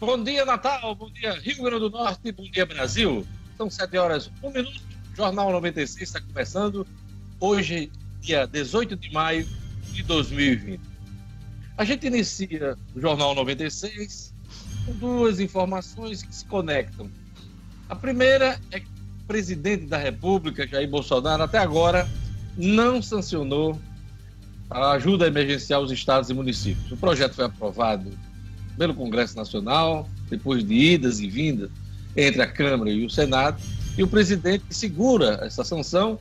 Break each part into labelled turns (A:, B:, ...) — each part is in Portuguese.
A: Bom dia, Natal. Bom dia, Rio Grande do Norte. Bom dia, Brasil. São 7 horas, 1 minuto. Jornal 96 está começando. Hoje, dia 18 de maio de 2020. A gente inicia o Jornal 96 com duas informações que se conectam. A primeira é que o presidente da República, Jair Bolsonaro, até agora não sancionou a ajuda emergencial aos estados e municípios. O projeto foi aprovado pelo Congresso Nacional, depois de idas e vindas entre a Câmara e o Senado, e o presidente segura essa sanção.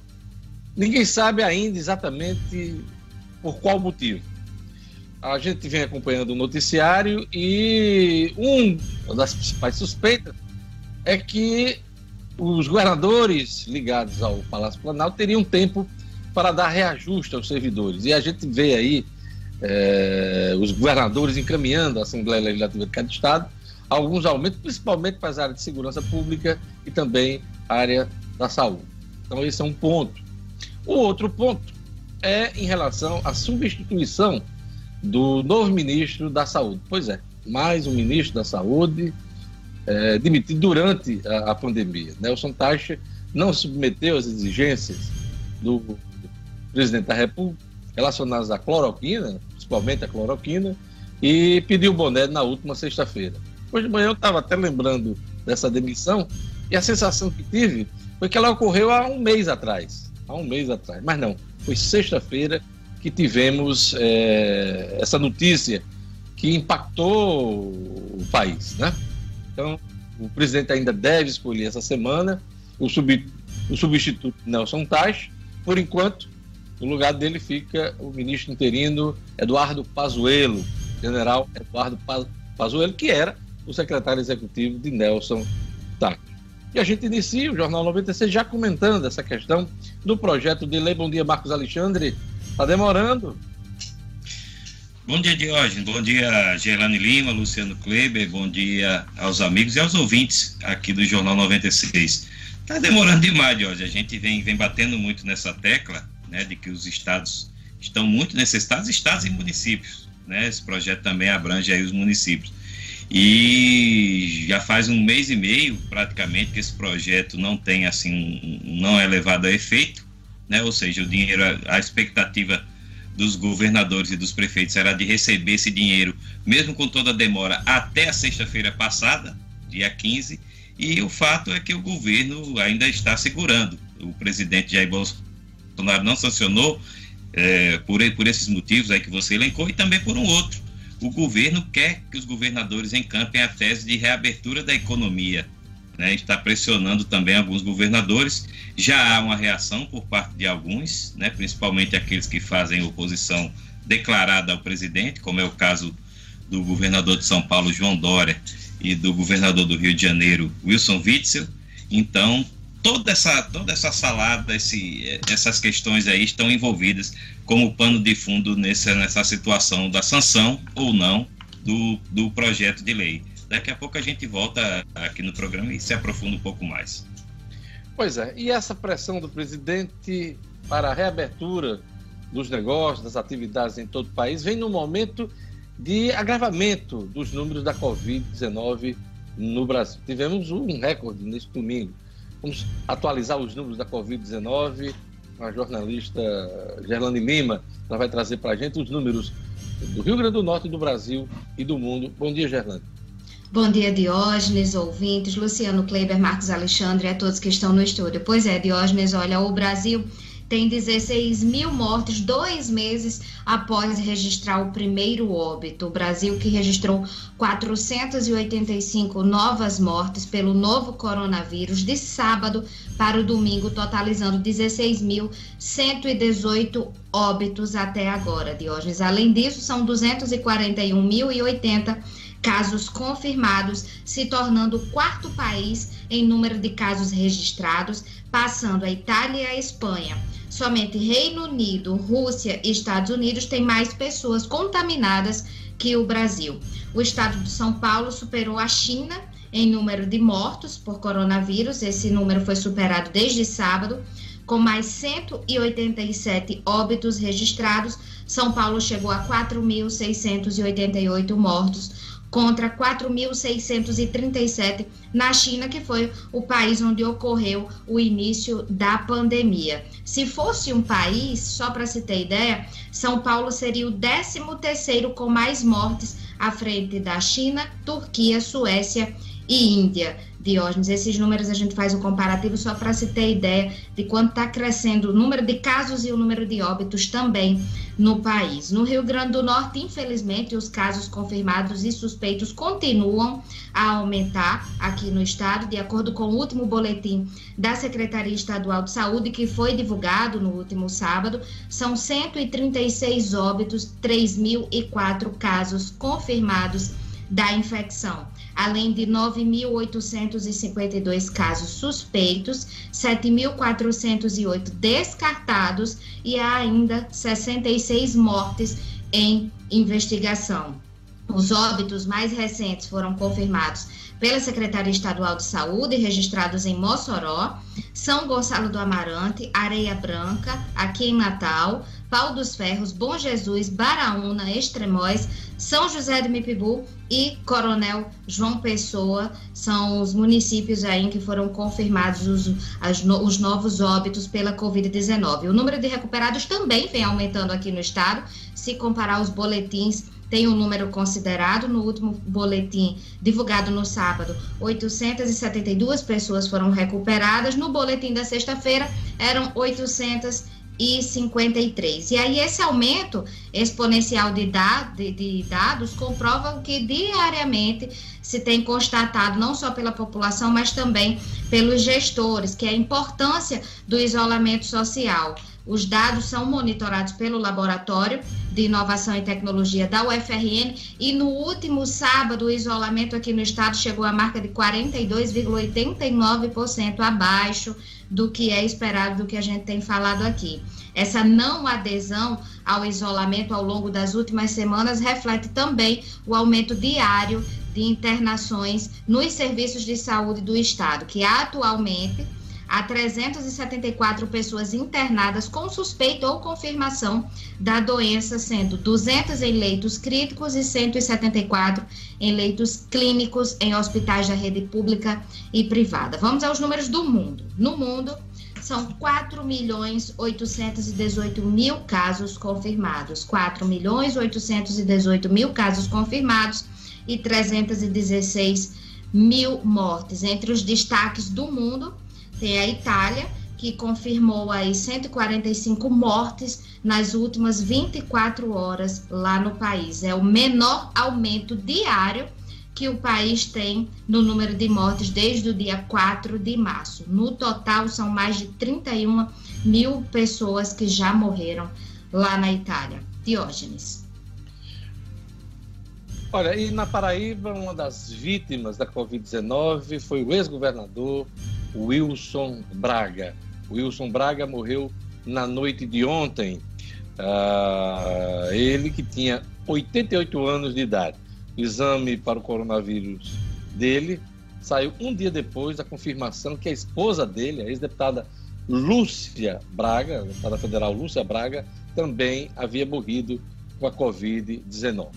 A: Ninguém sabe ainda exatamente por qual motivo. A gente vem acompanhando o noticiário e uma das principais suspeitas é que os governadores ligados ao Palácio Planalto teriam tempo para dar reajuste aos servidores. E a gente vê aí é, os governadores encaminhando a Assembleia Legislativa de cada Estado alguns aumentos, principalmente para as áreas de segurança pública e também área da saúde. Então, esse é um ponto. O outro ponto é em relação à substituição do novo ministro da Saúde. Pois é, mais um ministro da Saúde é, demitido durante a, a pandemia. Nelson Taixa não submeteu às exigências do presidente da República relacionadas à cloroquina, principalmente a cloroquina, e pediu o boné na última sexta-feira. Hoje de manhã eu estava até lembrando dessa demissão e a sensação que tive foi que ela ocorreu há um mês atrás. Há um mês atrás. Mas não, foi sexta-feira que tivemos é, essa notícia que impactou o país. Né? Então, o presidente ainda deve escolher essa semana o, sub, o substituto Nelson Tais. Por enquanto, no lugar dele fica o ministro interino Eduardo Pazuello, general Eduardo Pazuello, que era o secretário executivo de Nelson Tac. E a gente inicia o Jornal 96 já comentando essa questão do projeto de lei. Bom dia, Marcos Alexandre. Está demorando.
B: Bom dia, Diógenes. Bom dia, Gerlane Lima, Luciano Kleber. Bom dia aos amigos e aos ouvintes aqui do Jornal 96. Está demorando demais, Diógenes. A gente vem, vem batendo muito nessa tecla né, de que os estados estão muito necessitados, estados e municípios. Né? Esse projeto também abrange aí os municípios. E já faz um mês e meio, praticamente, que esse projeto não tem, assim, não é levado a efeito, né? ou seja, o dinheiro, a expectativa dos governadores e dos prefeitos era de receber esse dinheiro, mesmo com toda a demora, até a sexta-feira passada, dia 15, e o fato é que o governo ainda está segurando. O presidente Jair Bolsonaro Bolsonaro não sancionou é, por, por esses motivos aí que você elencou e também por um outro. O governo quer que os governadores encampem a tese de reabertura da economia. Né? Está pressionando também alguns governadores. Já há uma reação por parte de alguns, né? principalmente aqueles que fazem oposição declarada ao presidente, como é o caso do governador de São Paulo, João Dória, e do governador do Rio de Janeiro, Wilson Witzel. Então, toda essa, toda essa salada, esse, essas questões aí estão envolvidas como pano de fundo nessa, nessa situação da sanção ou não do, do projeto de lei. Daqui a pouco a gente volta aqui no programa e se aprofunda um pouco mais.
A: Pois é, e essa pressão do presidente para a reabertura dos negócios, das atividades em todo o país, vem no momento de agravamento dos números da Covid-19 no Brasil. Tivemos um recorde neste domingo. Vamos atualizar os números da Covid-19. A jornalista Gerlane Lima ela vai trazer para a gente os números do Rio Grande do Norte, do Brasil e do mundo. Bom dia, Gerlane.
C: Bom dia, Diógenes, ouvintes, Luciano Kleiber, Marcos Alexandre a todos que estão no estúdio. Pois é, Diógenes, olha, o Brasil tem 16 mil mortes dois meses após registrar o primeiro óbito. O Brasil que registrou 485 novas mortes pelo novo coronavírus de sábado para o domingo, totalizando 16.118 óbitos até agora, Diógenes. Além disso, são 241.080 casos confirmados, se tornando o quarto país em número de casos registrados, passando a Itália e a Espanha. Somente Reino Unido, Rússia e Estados Unidos têm mais pessoas contaminadas que o Brasil. O estado de São Paulo superou a China em número de mortos por coronavírus. Esse número foi superado desde sábado, com mais 187 óbitos registrados. São Paulo chegou a 4.688 mortos, contra 4.637 na China, que foi o país onde ocorreu o início da pandemia. Se fosse um país, só para se ter ideia, São Paulo seria o 13º com mais mortes à frente da China, Turquia, Suécia e Índia. Diógenes. Esses números a gente faz um comparativo só para se ter ideia de quanto está crescendo o número de casos e o número de óbitos também no país. No Rio Grande do Norte, infelizmente, os casos confirmados e suspeitos continuam a aumentar aqui no estado, de acordo com o último boletim da Secretaria Estadual de Saúde, que foi divulgado no último sábado, são 136 óbitos, 3.004 casos confirmados da infecção além de 9.852 casos suspeitos, 7.408 descartados e há ainda 66 mortes em investigação. Os óbitos mais recentes foram confirmados pela Secretaria Estadual de Saúde, registrados em Mossoró, São Gonçalo do Amarante, Areia Branca, aqui em Natal, Pau dos Ferros, Bom Jesus, Baraúna, Extremóis, São José do Mipibu e Coronel João Pessoa são os municípios aí em que foram confirmados os, as, os novos óbitos pela Covid-19. O número de recuperados também vem aumentando aqui no estado, se comparar os boletins tem um número considerado. No último boletim divulgado no sábado, 872 pessoas foram recuperadas. No boletim da sexta-feira, eram 853. E aí, esse aumento exponencial de, de, de dados comprova que diariamente se tem constatado, não só pela população, mas também pelos gestores, que é a importância do isolamento social. Os dados são monitorados pelo Laboratório de Inovação e Tecnologia da UFRN e no último sábado o isolamento aqui no estado chegou à marca de 42,89% abaixo do que é esperado, do que a gente tem falado aqui. Essa não adesão ao isolamento ao longo das últimas semanas reflete também o aumento diário de internações nos serviços de saúde do estado, que atualmente Há 374 pessoas internadas com suspeita ou confirmação da doença, sendo 200 em leitos críticos e 174 em leitos clínicos em hospitais da rede pública e privada. Vamos aos números do mundo. No mundo, são 4 milhões 818 mil casos confirmados. 4 milhões 818 mil casos confirmados e 316 mil mortes. Entre os destaques do mundo, tem a Itália, que confirmou aí 145 mortes nas últimas 24 horas lá no país. É o menor aumento diário que o país tem no número de mortes desde o dia 4 de março. No total, são mais de 31 mil pessoas que já morreram lá na Itália. Diógenes.
A: Olha, e na Paraíba, uma das vítimas da Covid-19 foi o ex-governador Wilson Braga. Wilson Braga morreu na noite de ontem. Uh, ele que tinha 88 anos de idade. O exame para o coronavírus dele saiu um dia depois da confirmação que a esposa dele, a ex-deputada Lúcia Braga, deputada federal Lúcia Braga, também havia morrido com a Covid-19.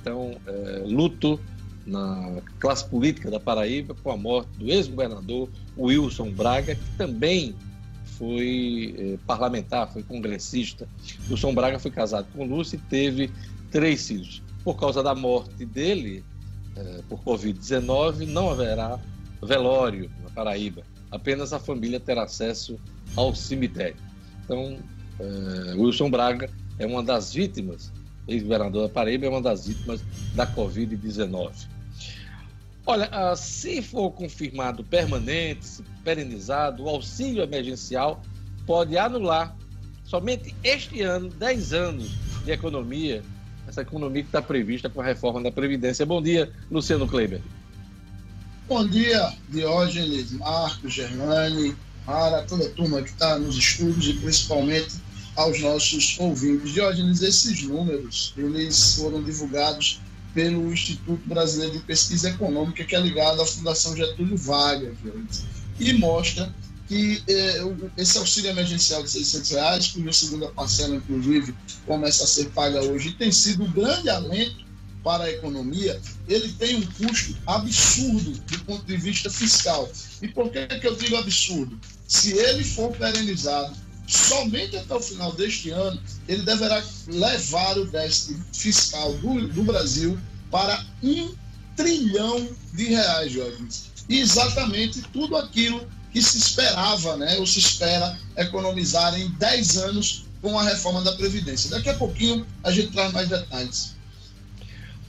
A: Então, é, luto na classe política da Paraíba com a morte do ex-governador Wilson Braga, que também foi eh, parlamentar, foi congressista. Wilson Braga foi casado com Lúcia e teve três filhos. Por causa da morte dele, eh, por Covid-19, não haverá velório na Paraíba. Apenas a família terá acesso ao cemitério. Então, eh, Wilson Braga é uma das vítimas, ex-governador da Paraíba, é uma das vítimas da Covid-19. Olha, ah, se for confirmado permanente, se perenizado, o auxílio emergencial pode anular somente este ano 10 anos de economia, essa economia que está prevista com a reforma da Previdência. Bom dia, Luciano Kleber.
D: Bom dia, Diógenes, Marcos, Germani, Mara, toda a turma que está nos estudos e principalmente aos nossos ouvintes. Diógenes, esses números, eles foram divulgados pelo Instituto Brasileiro de Pesquisa Econômica, que é ligado à Fundação Getúlio Vargas, e mostra que eh, esse auxílio emergencial de 600 reais, cuja segunda parcela, inclusive, começa a ser paga hoje, tem sido um grande alento para a economia, ele tem um custo absurdo do ponto de vista fiscal. E por que, que eu digo absurdo? Se ele for perenizado somente até o final deste ano, ele deverá levar o déficit fiscal do, do Brasil para um trilhão de reais, Jorge. E exatamente tudo aquilo que se esperava, né, ou se espera economizar em 10 anos com a reforma da Previdência. Daqui a pouquinho a gente traz mais detalhes.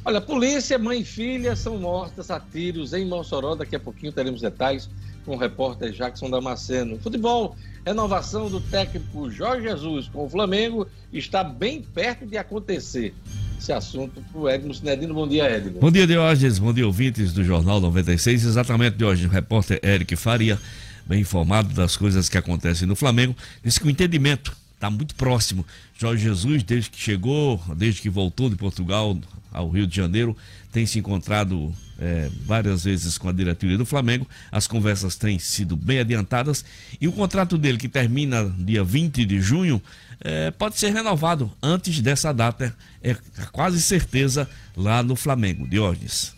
A: Olha, polícia, mãe e filha são mortas a tiros em Mossoró. Daqui a pouquinho teremos detalhes com o repórter Jackson Damasceno. Futebol, renovação do técnico Jorge Jesus com o Flamengo está bem perto de acontecer. Esse assunto para o Edmo Sinedino. Bom dia, Edmo.
E: Bom dia, Diógenes. Bom dia, ouvintes do Jornal 96. Exatamente, Diógenes. Repórter Eric Faria, bem informado das coisas que acontecem no Flamengo, disse que o entendimento está muito próximo. Jorge Jesus, desde que chegou, desde que voltou de Portugal ao Rio de Janeiro, tem se encontrado é, várias vezes com a diretoria do Flamengo. As conversas têm sido bem adiantadas e o contrato dele, que termina dia 20 de junho, é, pode ser renovado antes dessa data, é quase certeza, lá no Flamengo. Diógenes.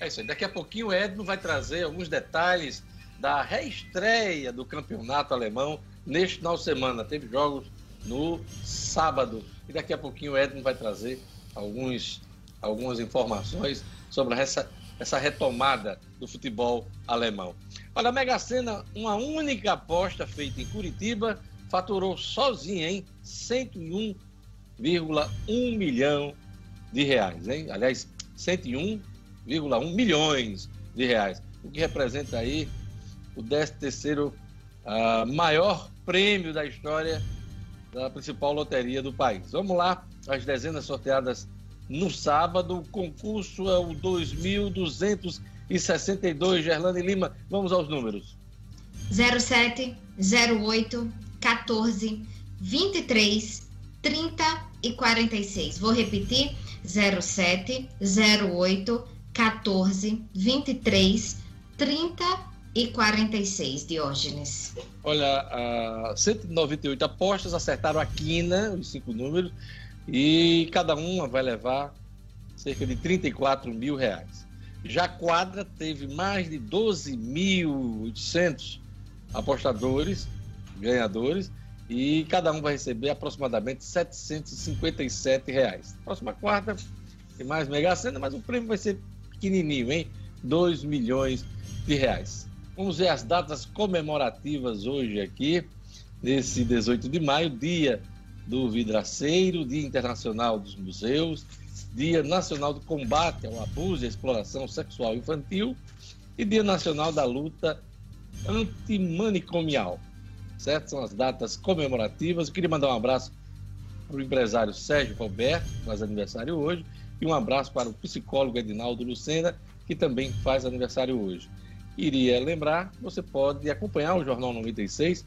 A: É isso aí. Daqui a pouquinho o Edno vai trazer alguns detalhes da reestreia do campeonato alemão neste final de semana. Teve jogos no sábado. E daqui a pouquinho o Edno vai trazer alguns, algumas informações sobre essa, essa retomada do futebol alemão. Olha, a Mega Sena, uma única aposta feita em Curitiba, faturou sozinha, hein? 101,1 milhão de reais, hein? Aliás, 101,1 milhões de reais, o que representa aí o 13 terceiro uh, maior prêmio da história da principal loteria do país. Vamos lá, as dezenas sorteadas no sábado. O concurso é o 2262, Gerlane Lima. Vamos aos números.
C: 07, 08, 14, 23, 30 e 46. Vou repetir: 07, 08, 14, 23, 30 e 46, Diógenes.
A: Olha, 198 apostas acertaram a quina, os cinco números, e cada uma vai levar cerca de 34 mil reais. Já a quadra teve mais de 12.800 apostadores, ganhadores, e cada um vai receber aproximadamente 757 reais. Próxima quarta tem mais Mega Sena, mas o prêmio vai ser pequenininho, hein? 2 milhões de reais. Vamos ver as datas comemorativas hoje aqui, nesse 18 de maio, dia do Vidraceiro, Dia Internacional dos Museus, Dia Nacional do Combate ao Abuso e Exploração Sexual Infantil e Dia Nacional da Luta Antimanicomial. Certo? São as datas comemorativas. Eu queria mandar um abraço para o empresário Sérgio Roberto, que faz aniversário hoje, e um abraço para o psicólogo Edinaldo Lucena, que também faz aniversário hoje. Iria lembrar, você pode acompanhar o Jornal 96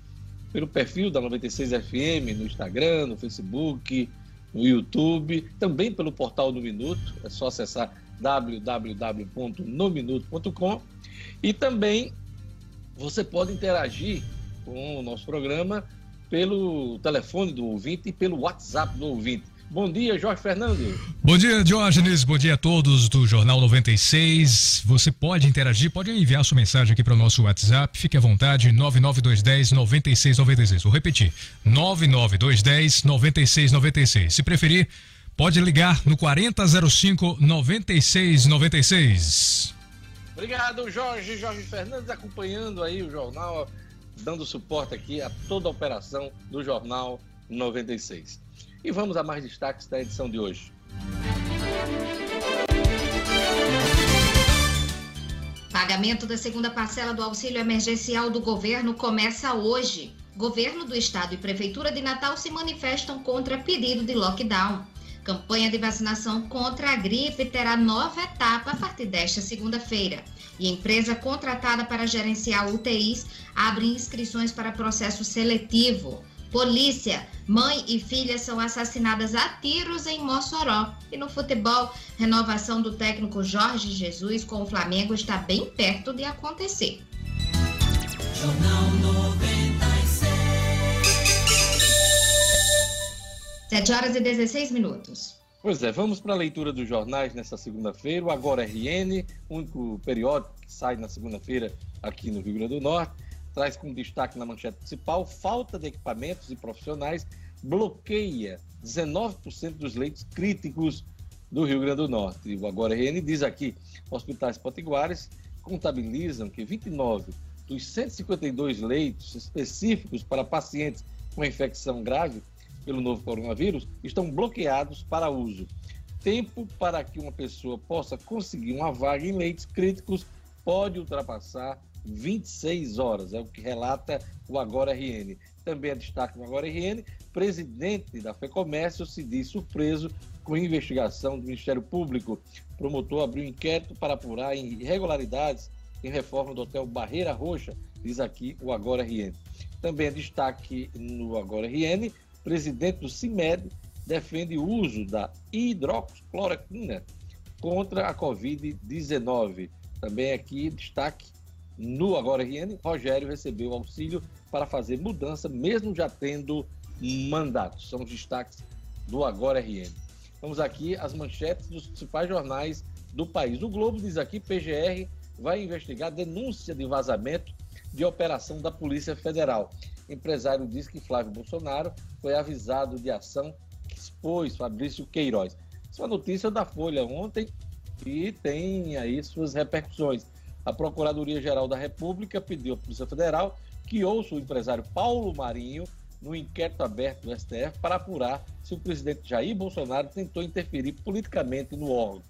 A: pelo perfil da 96 FM no Instagram, no Facebook, no YouTube, também pelo portal do Minuto, é só acessar www.nominuto.com e também você pode interagir com o nosso programa pelo telefone do ouvinte e pelo WhatsApp do ouvinte. Bom dia, Jorge Fernando.
F: Bom dia, Diógenes. Bom dia a todos do Jornal 96. Você pode interagir, pode enviar sua mensagem aqui para o nosso WhatsApp. Fique à vontade, 99210 9696. Vou repetir, 99210 9696. Se preferir, pode ligar no 4005 9696.
A: Obrigado, Jorge. Jorge Fernandes acompanhando aí o jornal, dando suporte aqui a toda a operação do Jornal 96. E vamos a mais destaques da edição de hoje.
C: Pagamento da segunda parcela do auxílio emergencial do governo começa hoje. Governo do Estado e Prefeitura de Natal se manifestam contra pedido de lockdown. Campanha de vacinação contra a gripe terá nova etapa a partir desta segunda-feira. E empresa contratada para gerenciar UTIs abre inscrições para processo seletivo. Polícia, mãe e filha são assassinadas a tiros em Mossoró. E no futebol, renovação do técnico Jorge Jesus com o Flamengo está bem perto de acontecer. Jornal 96. 7 horas e 16 minutos.
A: Pois é, vamos para a leitura dos jornais nessa segunda-feira. O Agora RN, único periódico que sai na segunda-feira aqui no Rio Grande do Norte, traz como destaque na manchete principal: falta de equipamentos e profissionais bloqueia 19% dos leitos críticos do Rio Grande do Norte. O Agora RN diz aqui: hospitais potiguares contabilizam que 29 dos 152 leitos específicos para pacientes com infecção grave pelo novo coronavírus estão bloqueados para uso. Tempo para que uma pessoa possa conseguir uma vaga em leitos críticos pode ultrapassar 26 horas, é o que relata o Agora RN. Também é destaque no Agora RN, presidente da FEComércio se diz surpreso com investigação do Ministério Público. Promotor abriu inquérito para apurar irregularidades em reforma do Hotel Barreira Roxa, diz aqui o Agora RN. Também é destaque no Agora RN, presidente do CIMED defende o uso da hidroxicloroquina contra a Covid-19. Também aqui destaque no Agora RN, Rogério recebeu auxílio para fazer mudança, mesmo já tendo mandato. São os destaques do Agora RN. Vamos aqui às manchetes dos principais jornais do país. O Globo diz aqui: PGR vai investigar denúncia de vazamento de operação da Polícia Federal. Empresário diz que Flávio Bolsonaro foi avisado de ação que expôs Fabrício Queiroz. É uma notícia da Folha ontem e tem aí suas repercussões. A Procuradoria-Geral da República pediu à Polícia Federal que ouça o empresário Paulo Marinho no inquérito aberto do STF para apurar se o presidente Jair Bolsonaro tentou interferir politicamente no órgão.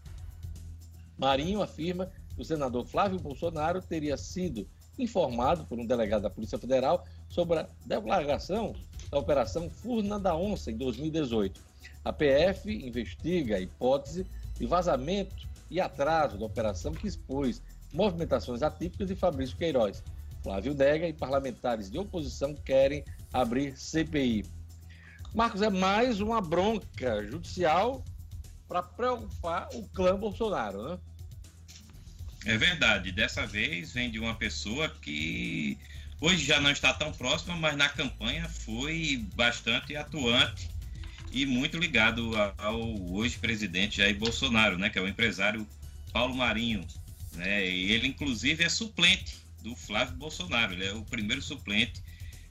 A: Marinho afirma que o senador Flávio Bolsonaro teria sido informado por um delegado da Polícia Federal sobre a declaração da Operação Furna da Onça em 2018. A PF investiga a hipótese de vazamento e atraso da operação que expôs movimentações atípicas de Fabrício Queiroz. Flávio Dega e parlamentares de oposição querem abrir CPI. Marcos, é mais uma bronca judicial para preocupar o clã Bolsonaro, né?
B: É verdade. Dessa vez vem de uma pessoa que hoje já não está tão próxima, mas na campanha foi bastante atuante e muito ligado ao hoje presidente Jair Bolsonaro, né, que é o empresário Paulo Marinho, né? E ele inclusive é suplente do Flávio Bolsonaro, ele é o primeiro suplente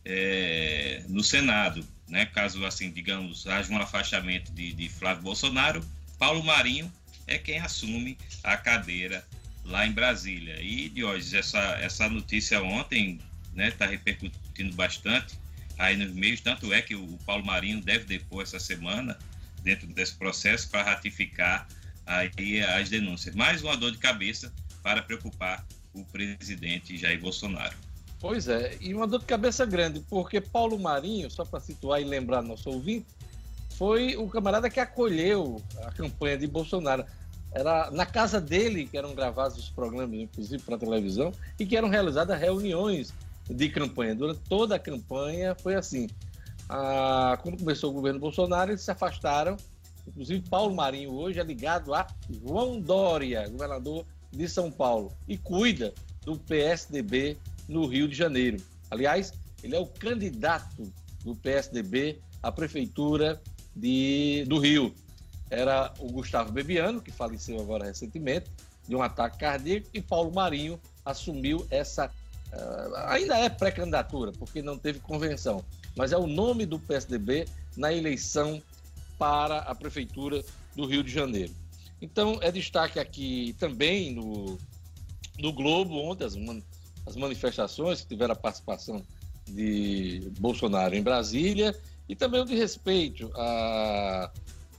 B: é, no Senado, né? Caso assim, digamos, haja um afastamento de, de Flávio Bolsonaro, Paulo Marinho é quem assume a cadeira lá em Brasília. E, Diógenes, essa, essa notícia ontem está né, repercutindo bastante aí nos meios, tanto é que o Paulo Marinho deve depor essa semana dentro desse processo para ratificar aí as denúncias. Mais uma dor de cabeça para preocupar o presidente Jair Bolsonaro.
A: Pois é, e uma dor de cabeça grande, porque Paulo Marinho, só para situar e lembrar nosso ouvinte, foi o camarada que acolheu a campanha de Bolsonaro. Era na casa dele que eram gravados os programas, inclusive para televisão, e que eram realizadas reuniões de campanha. Durante toda a campanha foi assim. Ah, quando começou o governo Bolsonaro, eles se afastaram. Inclusive, Paulo Marinho hoje é ligado a João Dória, governador de São Paulo, e cuida do PSDB no Rio de Janeiro. Aliás, ele é o candidato do PSDB à prefeitura de, do Rio era o Gustavo Bebiano, que faleceu agora recentemente, de um ataque cardíaco, e Paulo Marinho assumiu essa. Uh, ainda é pré-candidatura, porque não teve convenção, mas é o nome do PSDB na eleição para a Prefeitura do Rio de Janeiro. Então, é destaque aqui também no, no Globo, ontem, as, man, as manifestações que tiveram a participação de Bolsonaro em Brasília, e também o de respeito a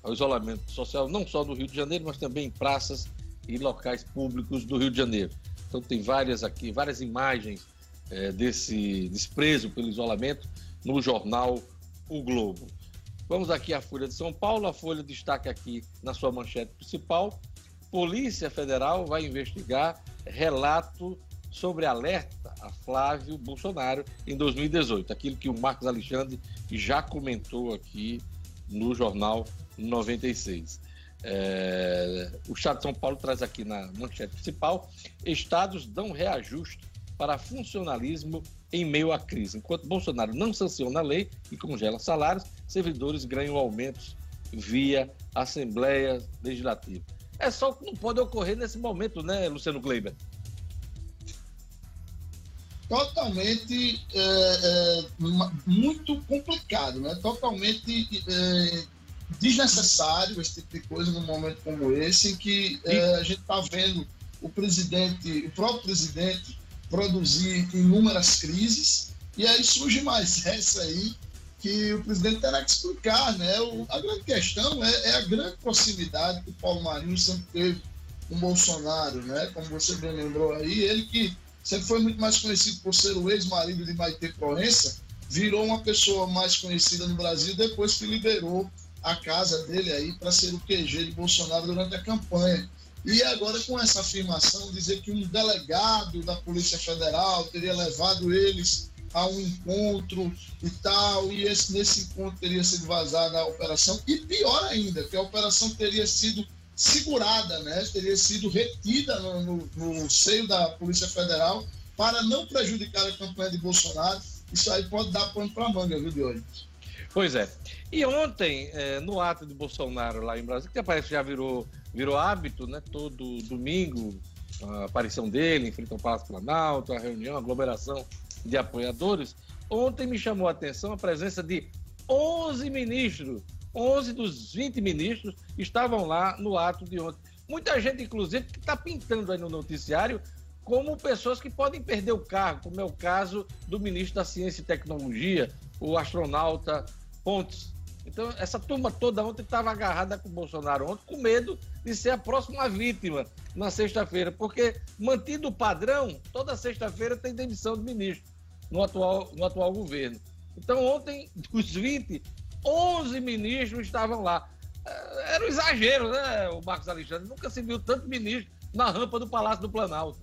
A: ao isolamento social, não só do Rio de Janeiro, mas também em praças e locais públicos do Rio de Janeiro. Então tem várias aqui, várias imagens é, desse desprezo pelo isolamento no jornal O Globo. Vamos aqui à Folha de São Paulo. A Folha destaca aqui na sua manchete principal: Polícia Federal vai investigar relato sobre alerta a Flávio Bolsonaro em 2018. Aquilo que o Marcos Alexandre já comentou aqui no jornal 96. É, o Estado de São Paulo traz aqui na manchete principal: estados dão reajuste para funcionalismo em meio à crise. Enquanto Bolsonaro não sanciona a lei e congela salários, servidores ganham aumentos via Assembleia Legislativa. É só que não pode ocorrer nesse momento, né, Luciano Kleiber?
D: Totalmente é, é, muito complicado, né? Totalmente é, desnecessário esse tipo de coisa num momento como esse, em que é, a gente está vendo o presidente, o próprio presidente, produzir inúmeras crises, e aí surge mais essa aí, que o presidente terá que explicar, né? O, a grande questão é, é, a grande proximidade que o Paulo Marinho sempre teve com o Bolsonaro, né? Como você bem lembrou aí, ele que sempre foi muito mais conhecido por ser o ex-marido de Maite Proença, virou uma pessoa mais conhecida no Brasil depois que liberou a casa dele aí para ser o QG de Bolsonaro durante a campanha. E agora, com essa afirmação, dizer que um delegado da Polícia Federal teria levado eles a um encontro e tal, e esse, nesse encontro teria sido vazada a operação, e pior ainda, que a operação teria sido segurada, né? teria sido retida no, no, no seio da Polícia Federal para não prejudicar a campanha de Bolsonaro. Isso aí pode dar pano para manga, viu, Diogo?
A: Pois é. E ontem, é, no ato de Bolsonaro lá em Brasília, que parece que já virou, virou hábito, né? Todo domingo, a aparição dele em frente ao Palácio Planalto, a reunião, a aglomeração de apoiadores. Ontem me chamou a atenção a presença de 11 ministros. 11 dos 20 ministros estavam lá no ato de ontem. Muita gente, inclusive, que está pintando aí no noticiário como pessoas que podem perder o cargo, como é o caso do ministro da Ciência e Tecnologia, o astronauta Pontes. Então, essa turma toda ontem estava agarrada com o Bolsonaro ontem, com medo de ser a próxima vítima na sexta-feira, porque, mantido o padrão, toda sexta-feira tem demissão de ministro no atual, no atual governo. Então, ontem, dos 20, 11 ministros estavam lá. É, era um exagero, né, o Marcos Alexandre? Nunca se viu tanto ministro na rampa do Palácio do Planalto.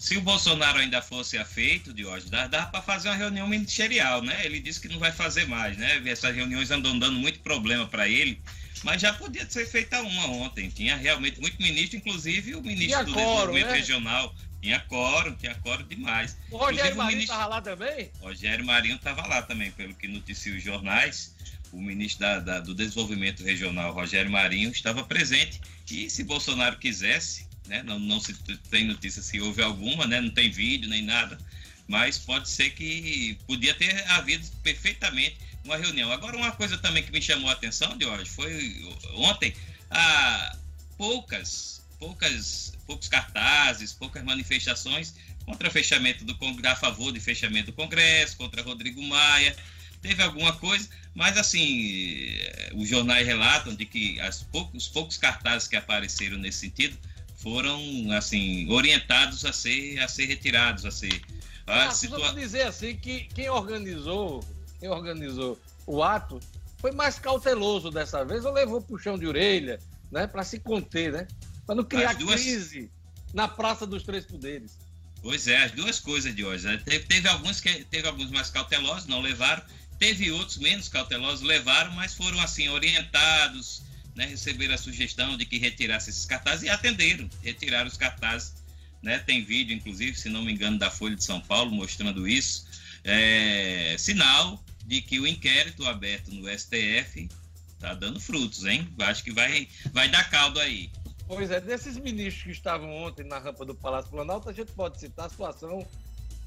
B: Se o Bolsonaro ainda fosse afeito, de hoje, dá para fazer uma reunião ministerial, né? Ele disse que não vai fazer mais, né? Essas reuniões andam dando muito problema para ele, mas já podia ser feita uma ontem. Tinha realmente muito ministro, inclusive o ministro do Desenvolvimento né? Regional. Tinha quórum, tinha quórum demais.
A: O Rogério Marinho estava lá também?
B: Rogério Marinho estava lá também, pelo que noticiam os jornais. O ministro da, da, do Desenvolvimento Regional, Rogério Marinho, estava presente. E se Bolsonaro quisesse, né? Não, não se tem notícia se houve alguma, né? Não tem vídeo nem nada, mas pode ser que podia ter havido perfeitamente uma reunião. Agora, uma coisa também que me chamou a atenção de hoje foi ontem, a poucas, poucas, poucos cartazes, poucas manifestações contra o fechamento do a favor de fechamento do Congresso, contra Rodrigo Maia. Teve alguma coisa, mas assim, os jornais relatam de que as poucos, os poucos cartazes que apareceram nesse sentido foram assim orientados a ser a ser retirados, a ser
A: a ah, situa... dizer assim que quem organizou, quem organizou o ato foi mais cauteloso dessa vez ou levou puxão de orelha, né, para se conter, né? Para não criar duas... crise na Praça dos Três Poderes.
B: Pois é, as duas coisas de hoje. Teve, teve, alguns que teve alguns mais cautelosos, não levaram. Teve outros menos cautelosos, levaram, mas foram assim orientados, né, receberam a sugestão de que retirasse esses cartazes e atenderam, retiraram os cartazes. Né, tem vídeo, inclusive, se não me engano, da Folha de São Paulo mostrando isso. É, sinal de que o inquérito aberto no STF está dando frutos, hein? Acho que vai, vai dar caldo aí.
A: Pois é, desses ministros que estavam ontem na rampa do Palácio Planalto, a gente pode citar a situação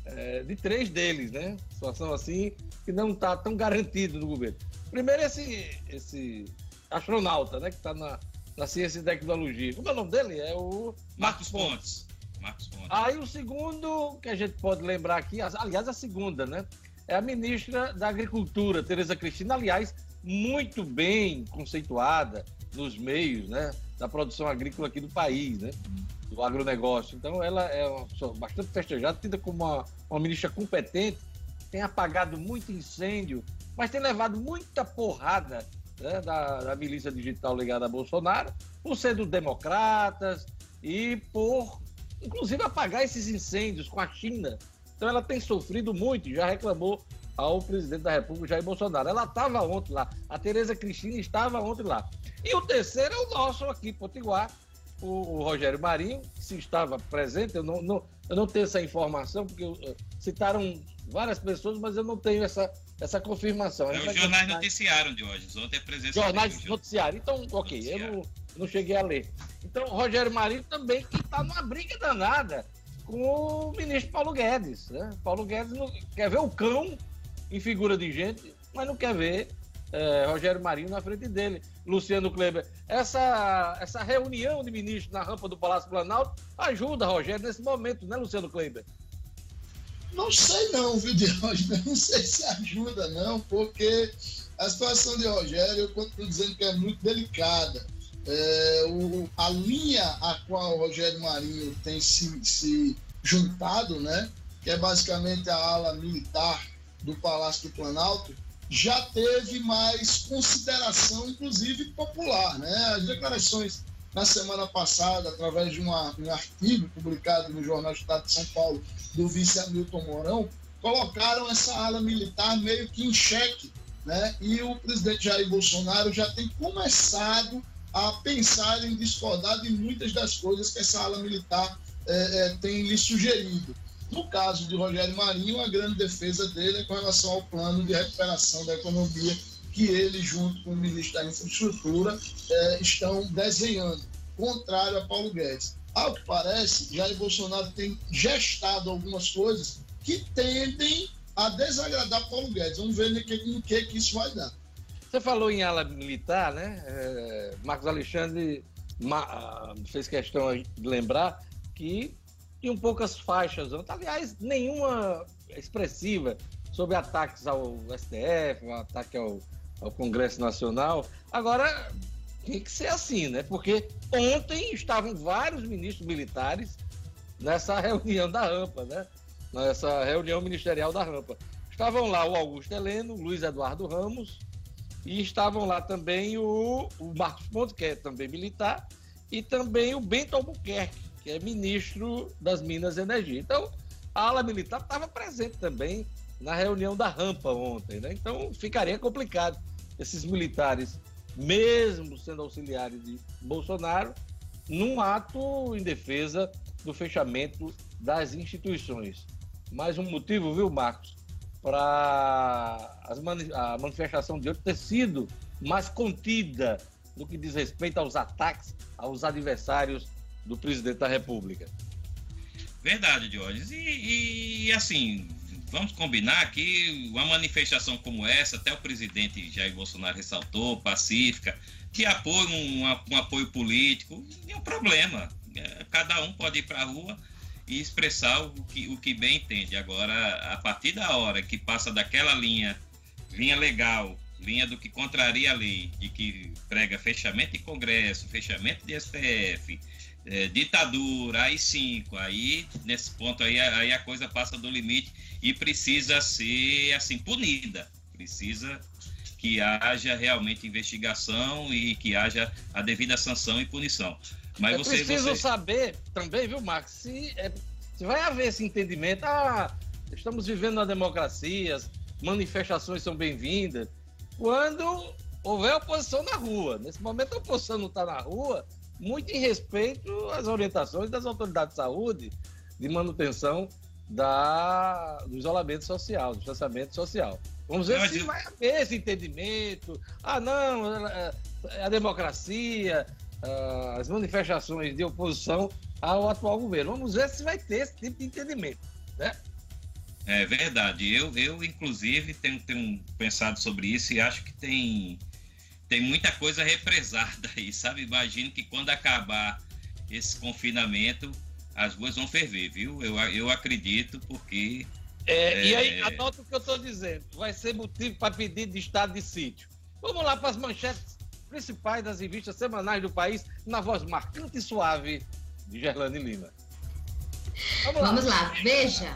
A: é, de três deles, né? Situação assim que não está tão garantido no governo. Primeiro, esse, esse astronauta, né? Que está na, na ciência e tecnologia. Como é o nome dele? É o Marcos, Pontes. Marcos Pontes. Aí o segundo que a gente pode lembrar aqui, aliás, a segunda, né? É a ministra da Agricultura, Tereza Cristina, aliás, muito bem conceituada nos meios, né? Da produção agrícola aqui do país, né? Do agronegócio. Então, ela é uma pessoa bastante festejada, tida como uma, uma ministra competente, tem apagado muito incêndio, mas tem levado muita porrada né, da, da milícia digital ligada a Bolsonaro, por ser do democratas e por, inclusive, apagar esses incêndios com a China. Então ela tem sofrido muito, já reclamou ao presidente da República, Jair Bolsonaro. Ela estava ontem lá, a Tereza Cristina estava ontem lá. E o terceiro é o nosso aqui, Potiguar, o, o Rogério Marinho, se estava presente, eu não, não, eu não tenho essa informação, porque eu, citaram várias pessoas, mas eu não tenho essa, essa confirmação.
B: É, os jornais noticiaram de hoje, ontem é presença.
A: Jornais noticiaram. Então, ok, eu não, não cheguei a ler. Então, Rogério Marinho também que está numa briga danada com o ministro Paulo Guedes. Né? Paulo Guedes não, quer ver o cão em figura de gente, mas não quer ver é, Rogério Marinho na frente dele. Luciano Kleber, essa, essa reunião de ministros na rampa do Palácio Planalto ajuda Rogério nesse momento, né, Luciano Kleber?
D: Não sei não, viu, Diógenes? Não sei se ajuda não, porque a situação de Rogério, eu continuo dizendo que é muito delicada. É, o, a linha a qual o Rogério Marinho tem se, se juntado, né, que é basicamente a ala militar do Palácio do Planalto, já teve mais consideração, inclusive popular. Né? As declarações na semana passada, através de uma, um artigo publicado no Jornal Estado de São Paulo, do vice Hamilton Mourão, colocaram essa ala militar meio que em xeque. Né? E o presidente Jair Bolsonaro já tem começado a pensar em discordar de muitas das coisas que essa ala militar é, é, tem lhe sugerido. No caso de Rogério Marinho, a grande defesa dele é com relação ao plano de recuperação da economia que ele, junto com o ministro da Infraestrutura, é, estão desenhando, contrário a Paulo Guedes. Ao que parece, Jair Bolsonaro tem gestado algumas coisas que tendem a desagradar Paulo Guedes. Vamos ver no que, no que, que isso vai dar.
A: Você falou em ala militar, né? É, Marcos Alexandre ah, fez questão de lembrar que tinham poucas faixas, aliás, nenhuma expressiva sobre ataques ao STF, ataque ao, ao Congresso Nacional. Agora, tem que ser assim, né? Porque ontem estavam vários ministros militares nessa reunião da rampa, né? Nessa reunião ministerial da rampa. Estavam lá o Augusto Heleno, Luiz Eduardo Ramos, e estavam lá também o, o Marcos Pontes, que é também militar, e também o Bento Albuquerque, que é ministro das Minas e Energia. Então, a ala militar estava presente também na reunião da rampa ontem, né? Então, ficaria complicado esses militares, mesmo sendo auxiliares de Bolsonaro, num ato em defesa do fechamento das instituições. Mais um motivo, viu, Marcos, para a manifestação de hoje ter sido mais contida no que diz respeito aos ataques aos adversários do presidente da República.
B: Verdade, Diógenes. E, e, assim, vamos combinar que uma manifestação como essa, até o presidente Jair Bolsonaro ressaltou, pacífica, que apoia um, um apoio político, não é problema. É, cada um pode ir para a rua e expressar o que, o que bem entende. Agora, a partir da hora que passa daquela linha, linha legal, linha do que contraria a lei, de que prega fechamento de Congresso, fechamento de STF, é, ditadura, AI-5, aí nesse ponto aí, aí a coisa passa do limite e precisa ser assim punida, precisa que haja realmente investigação e que haja a devida sanção e punição.
A: Mas Eu você, preciso você... saber também, viu, Max, se, é, se vai haver esse entendimento. Ah, estamos vivendo na democracia, manifestações são bem-vindas. Quando houver oposição na rua. Nesse momento a oposição não está na rua, muito em respeito às orientações das autoridades de saúde de manutenção da, do isolamento social, do distanciamento social. Vamos ver não, se vai haver esse entendimento. Ah, não, é, é a democracia, as manifestações de oposição ao atual governo. Vamos ver se vai ter esse tipo de entendimento, né?
B: É verdade. Eu, eu inclusive, tenho, tenho pensado sobre isso e acho que tem, tem muita coisa represada aí, sabe? Imagino que quando acabar esse confinamento, as ruas vão ferver, viu? Eu, eu acredito, porque.
A: É, é... E aí, anota o que eu estou dizendo. Vai ser motivo para pedir de estado de sítio. Vamos lá para as manchetes principais das revistas semanais do país, na voz marcante e suave de Gerlane Lima.
C: Vamos lá. Vamos lá. Veja.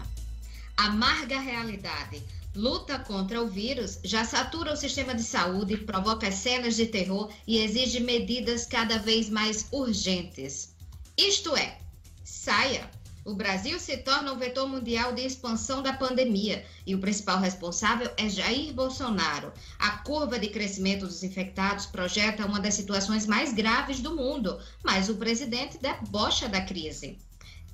C: Amarga realidade. Luta contra o vírus já satura o sistema de saúde, provoca cenas de terror e exige medidas cada vez mais urgentes. Isto é, saia. O Brasil se torna o vetor mundial de expansão da pandemia e o principal responsável é Jair Bolsonaro. A curva de crescimento dos infectados projeta uma das situações mais graves do mundo, mas o presidente debocha da crise.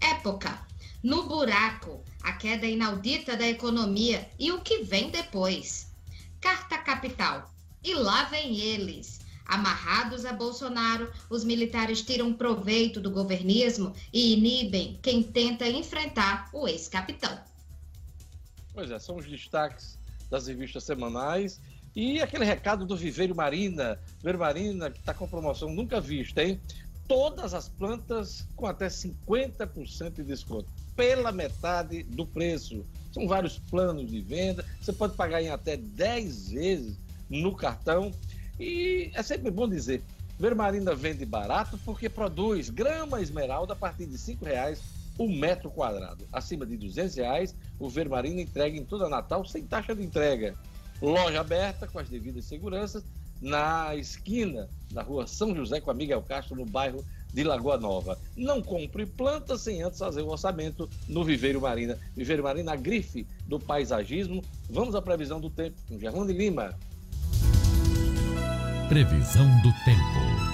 C: Época. No buraco, a queda inaudita da economia e o que vem depois. Carta Capital. E lá vem eles. Amarrados a Bolsonaro, os militares tiram proveito do governismo e inibem quem tenta enfrentar o ex-capitão.
A: Pois é, são os destaques das revistas semanais e aquele recado do Viveiro Marina. Viveiro Marina, que está com promoção nunca vista, hein? Todas as plantas com até 50% de desconto, pela metade do preço. São vários planos de venda, você pode pagar em até 10 vezes no cartão. E é sempre bom dizer, Vermarina vende barato porque produz grama esmeralda a partir de R$ reais o metro quadrado. Acima de R$ reais, o Vermarina entrega em toda Natal sem taxa de entrega. Loja aberta com as devidas seguranças na esquina da rua São José com a Miguel Castro, no bairro de Lagoa Nova. Não compre planta sem antes fazer o orçamento no Viveiro Marina. Viveiro Marina, a grife do paisagismo. Vamos à previsão do tempo com Gerlando Lima.
G: Previsão do tempo.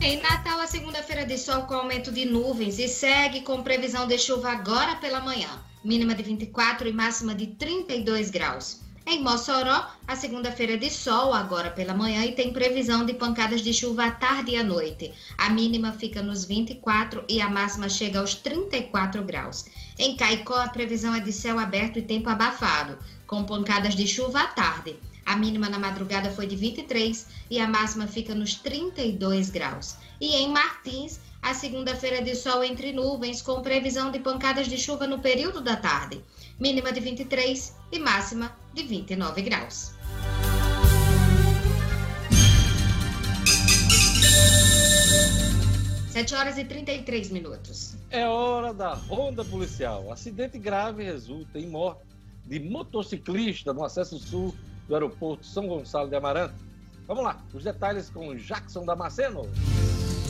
C: Em Natal, a segunda-feira de sol com aumento de nuvens e segue com previsão de chuva agora pela manhã, mínima de 24 e máxima de 32 graus. Em Mossoró, a segunda-feira de sol agora pela manhã e tem previsão de pancadas de chuva à tarde e à noite. A mínima fica nos 24 e a máxima chega aos 34 graus. Em Caicó, a previsão é de céu aberto e tempo abafado, com pancadas de chuva à tarde. A mínima na madrugada foi de 23 e a máxima fica nos 32 graus. E em Martins, a segunda-feira de sol entre nuvens, com previsão de pancadas de chuva no período da tarde. Mínima de 23 e máxima de 29 graus. Sete horas e 33 minutos.
A: É hora da ronda policial. Acidente grave resulta em morte de motociclista no acesso sul do aeroporto São Gonçalo de Amarante. Vamos lá, os detalhes com Jackson Damasceno.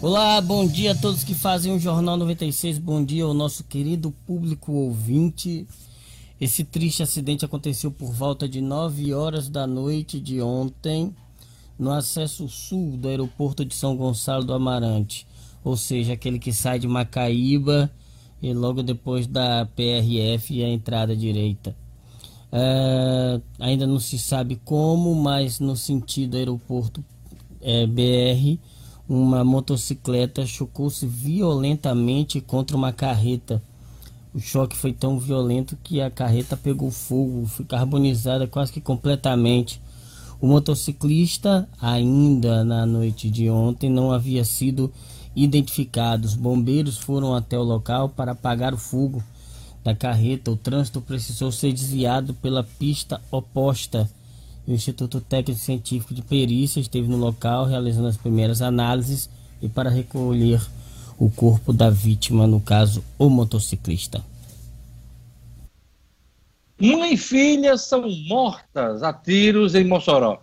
H: Olá, bom dia a todos que fazem o Jornal 96. Bom dia ao nosso querido público ouvinte. Esse triste acidente aconteceu por volta de 9 horas da noite de ontem, no acesso sul do aeroporto de São Gonçalo do Amarante, ou seja, aquele que sai de Macaíba e logo depois da PRF e a entrada direita. É, ainda não se sabe como, mas no sentido aeroporto é, BR uma motocicleta chocou-se violentamente contra uma carreta. O choque foi tão violento que a carreta pegou fogo, foi carbonizada quase que completamente. O motociclista, ainda na noite de ontem, não havia sido identificado. Os bombeiros foram até o local para apagar o fogo da carreta. O trânsito precisou ser desviado pela pista oposta o Instituto Técnico Científico de Perícia esteve no local realizando as primeiras análises e para recolher o corpo da vítima, no caso, o motociclista.
A: Mãe e filha são mortas a tiros em Mossoró.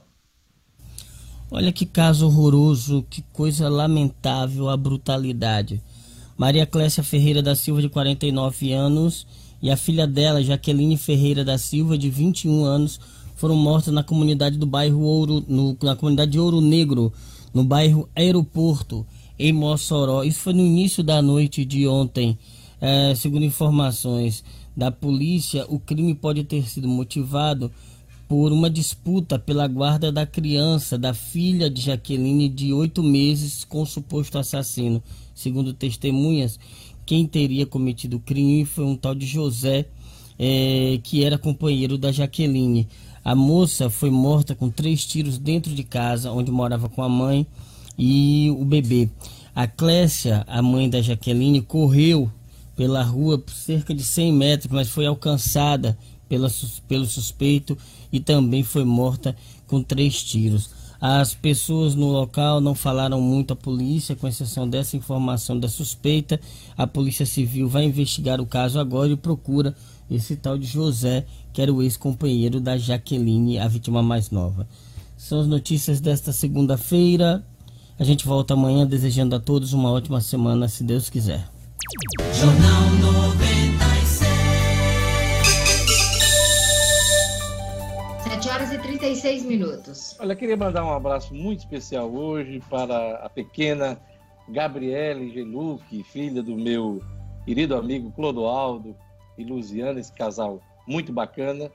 H: Olha que caso horroroso, que coisa lamentável a brutalidade. Maria Clécia Ferreira da Silva, de 49 anos, e a filha dela, Jaqueline Ferreira da Silva, de 21 anos, foram mortas na comunidade do bairro Ouro, no, na comunidade de Ouro Negro, no bairro Aeroporto, em Mossoró. Isso foi no início da noite de ontem. É, segundo informações da polícia, o crime pode ter sido motivado por uma disputa pela guarda da criança, da filha de Jaqueline, de oito meses, com o suposto assassino. Segundo testemunhas, quem teria cometido o crime foi um tal de José, é, que era companheiro da Jaqueline. A moça foi morta com três tiros dentro de casa, onde morava com a mãe e o bebê. A Clécia, a mãe da Jaqueline, correu pela rua por cerca de 100 metros, mas foi alcançada pela, pelo suspeito e também foi morta com três tiros. As pessoas no local não falaram muito à polícia, com exceção dessa informação da suspeita. A Polícia Civil vai investigar o caso agora e procura esse tal de José, que era o ex-companheiro da Jaqueline, a vítima mais nova. São as notícias desta segunda-feira. A gente volta amanhã desejando a todos uma ótima semana, se Deus quiser. Jornal 96.
C: 7 horas e 36 minutos.
A: Olha, queria mandar um abraço muito especial hoje para a pequena Gabriele Geluque, filha do meu querido amigo Clodoaldo e Luziana, esse casal muito bacana.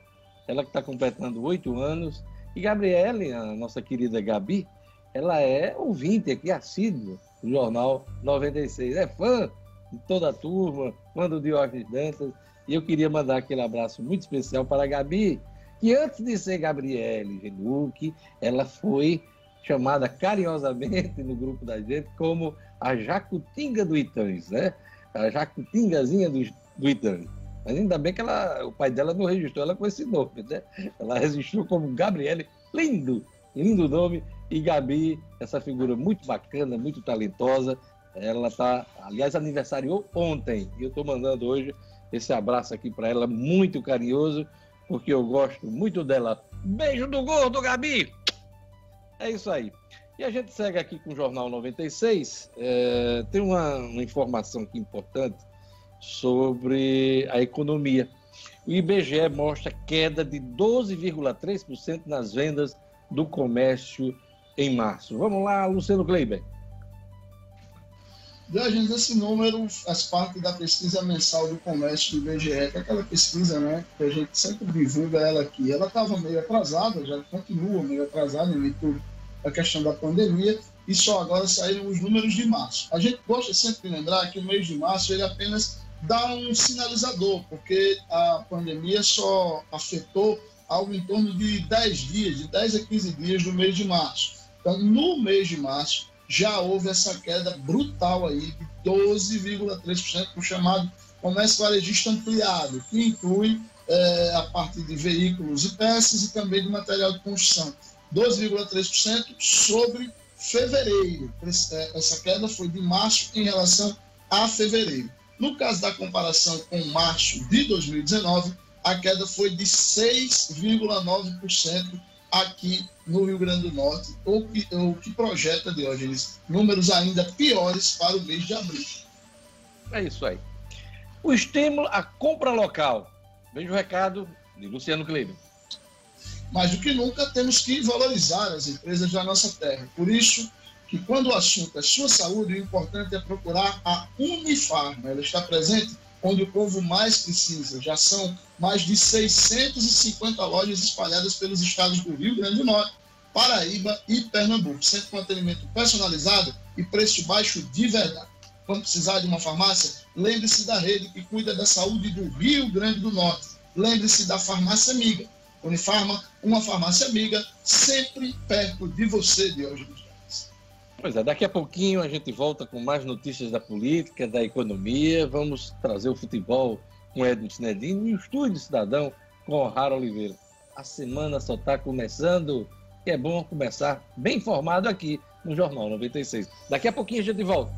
A: Ela que está completando oito anos. E Gabriele, a nossa querida Gabi, ela é ouvinte aqui, assídua do Jornal 96. É fã de toda a turma, fã do Diógenes Dantas. E eu queria mandar aquele abraço muito especial para a Gabi, que antes de ser Gabriele Geluque, ela foi chamada carinhosamente no grupo da gente como a Jacutinga do Itãs, né? A Jacutingazinha do, do Itãs. Mas ainda bem que ela, o pai dela não registrou ela com esse nome, né? Ela registrou como Gabriele, lindo, lindo nome. E Gabi, essa figura muito bacana, muito talentosa. Ela tá, aliás, aniversariou ontem. E eu estou mandando hoje esse abraço aqui para ela, muito carinhoso, porque eu gosto muito dela. Beijo do gordo, Gabi! É isso aí. E a gente segue aqui com o Jornal 96. É, tem uma, uma informação aqui importante sobre a economia. O IBGE mostra queda de 12,3% nas vendas do comércio em março. Vamos lá, Luciano Kleiber.
D: Diógenes, esse número faz parte da pesquisa mensal do comércio do IBGE, que é aquela pesquisa né, que a gente sempre divulga ela aqui. Ela estava meio atrasada, já continua meio atrasada em virtude da questão da pandemia, e só agora saíram os números de março. A gente gosta sempre de lembrar que o mês de março ele apenas dá um sinalizador, porque a pandemia só afetou algo em torno de 10 dias, de 10 a 15 dias do mês de março. Então, no mês de março, já houve essa queda brutal aí de 12,3% o chamado comércio varejista ampliado, que inclui é, a parte de veículos e peças e também de material de construção. 12,3% sobre fevereiro. É, essa queda foi de março em relação a fevereiro. No caso da comparação com março de 2019, a queda foi de 6,9% aqui no Rio Grande do Norte, o que, o que projeta, Diógenes, números ainda piores para o mês de abril.
A: É isso aí. O estímulo à compra local. Veja o recado de Luciano Kleber.
D: Mais do que nunca, temos que valorizar as empresas da nossa terra. Por isso, que quando o assunto é sua saúde, o importante é procurar a Unifarma. Ela está presente onde o povo mais precisa. Já são mais de 650 lojas espalhadas pelos estados do Rio Grande do Norte, Paraíba e Pernambuco, sempre com atendimento personalizado e preço baixo de verdade. Quando precisar de uma farmácia, lembre-se da rede que cuida da saúde do Rio Grande do Norte. Lembre-se da farmácia amiga. Unifarma, uma farmácia amiga, sempre perto de você, Diogenes.
A: Pois é, daqui a pouquinho a gente volta com mais notícias da política, da economia. Vamos trazer o futebol com Edson Sinedino e o Estúdio Cidadão com O'Hara Oliveira. A semana só está começando e é bom começar bem informado aqui no Jornal 96. Daqui a pouquinho a gente volta.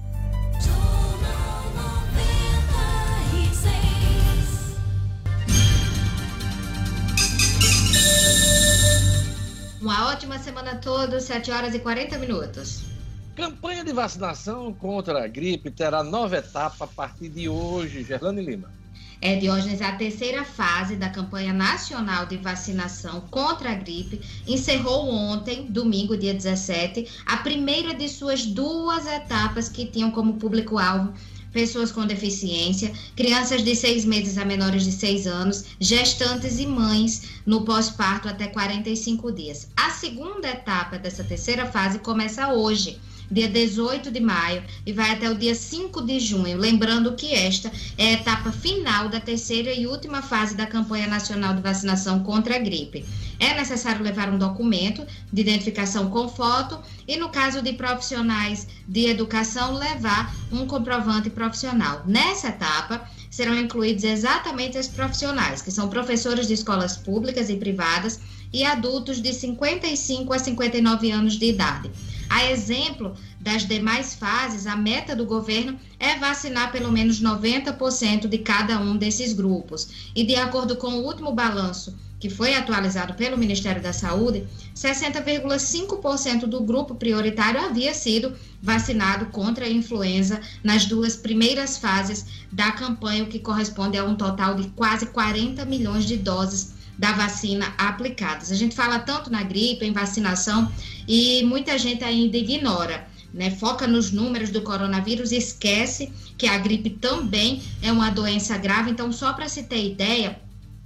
C: Uma ótima semana a todos, 7 horas e 40 minutos.
A: Campanha de vacinação contra a gripe terá nova etapa a partir de hoje. Gerlane Lima.
C: É, Diógenes, a terceira fase da campanha nacional de vacinação contra a gripe encerrou ontem, domingo, dia 17, a primeira de suas duas etapas que tinham como público-alvo pessoas com deficiência, crianças de seis meses a menores de seis anos, gestantes e mães no pós-parto até 45 dias. A segunda etapa dessa terceira fase começa hoje dia 18 de maio e vai até o dia 5 de junho. Lembrando que esta é a etapa final da terceira e última fase da campanha nacional de vacinação contra a gripe. É necessário levar um documento de identificação com foto e, no caso de profissionais de educação, levar um comprovante profissional. Nessa etapa, serão incluídos exatamente os profissionais, que são professores de escolas públicas e privadas e adultos de 55 a 59 anos de idade. A exemplo das demais fases, a meta do governo é vacinar pelo menos 90% de cada um desses grupos. E de acordo com o último balanço que foi atualizado pelo Ministério da Saúde, 60,5% do grupo prioritário havia sido vacinado contra a influenza nas duas primeiras fases da campanha, o que corresponde a um total de quase 40 milhões de doses da vacina aplicadas. A gente fala tanto na gripe, em vacinação, e muita gente ainda ignora. Né, foca nos números do coronavírus e esquece que a gripe também é uma doença grave. Então, só para se ter ideia,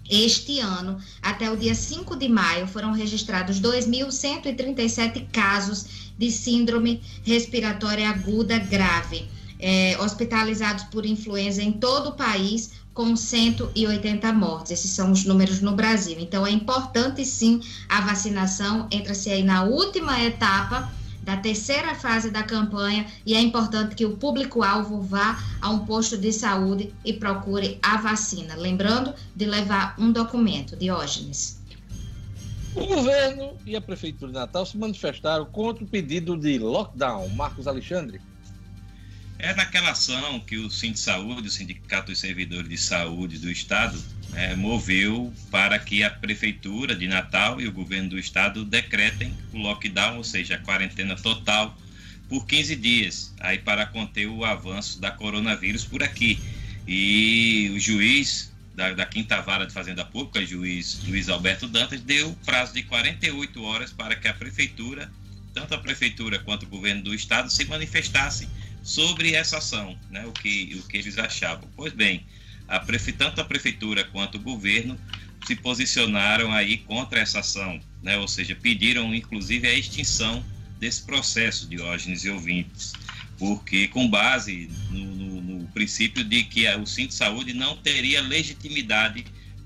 C: este ano, até o dia 5 de maio, foram registrados 2.137 casos de síndrome respiratória aguda grave, é, hospitalizados por influenza em todo o país, com 180 mortes. Esses são os números no Brasil. Então, é importante sim a vacinação, entra-se aí na última etapa da terceira fase da campanha e é importante que o público-alvo vá a um posto de saúde e procure a vacina. Lembrando de levar um documento, Diógenes.
A: O governo e a Prefeitura de Natal se manifestaram contra o pedido de lockdown. Marcos Alexandre.
B: É naquela ação que o de Saúde, o Sindicato dos Servidores de Saúde do Estado, é, moveu para que a Prefeitura de Natal e o governo do Estado decretem o lockdown, ou seja, a quarentena total, por 15 dias, aí para conter o avanço da coronavírus por aqui. E o juiz da, da Quinta Vara de Fazenda Pública, juiz Luiz Alberto Dantas, deu prazo de 48 horas para que a Prefeitura, tanto a Prefeitura quanto o governo do Estado, se manifestassem sobre essa ação, né, o, que, o que eles achavam. Pois bem, a prefe... tanto a prefeitura quanto o governo se posicionaram aí contra essa ação, né? ou seja, pediram inclusive a extinção desse processo, Diógenes e ouvintes, porque com base no, no, no princípio de que o Cinto de Saúde não teria legitimidade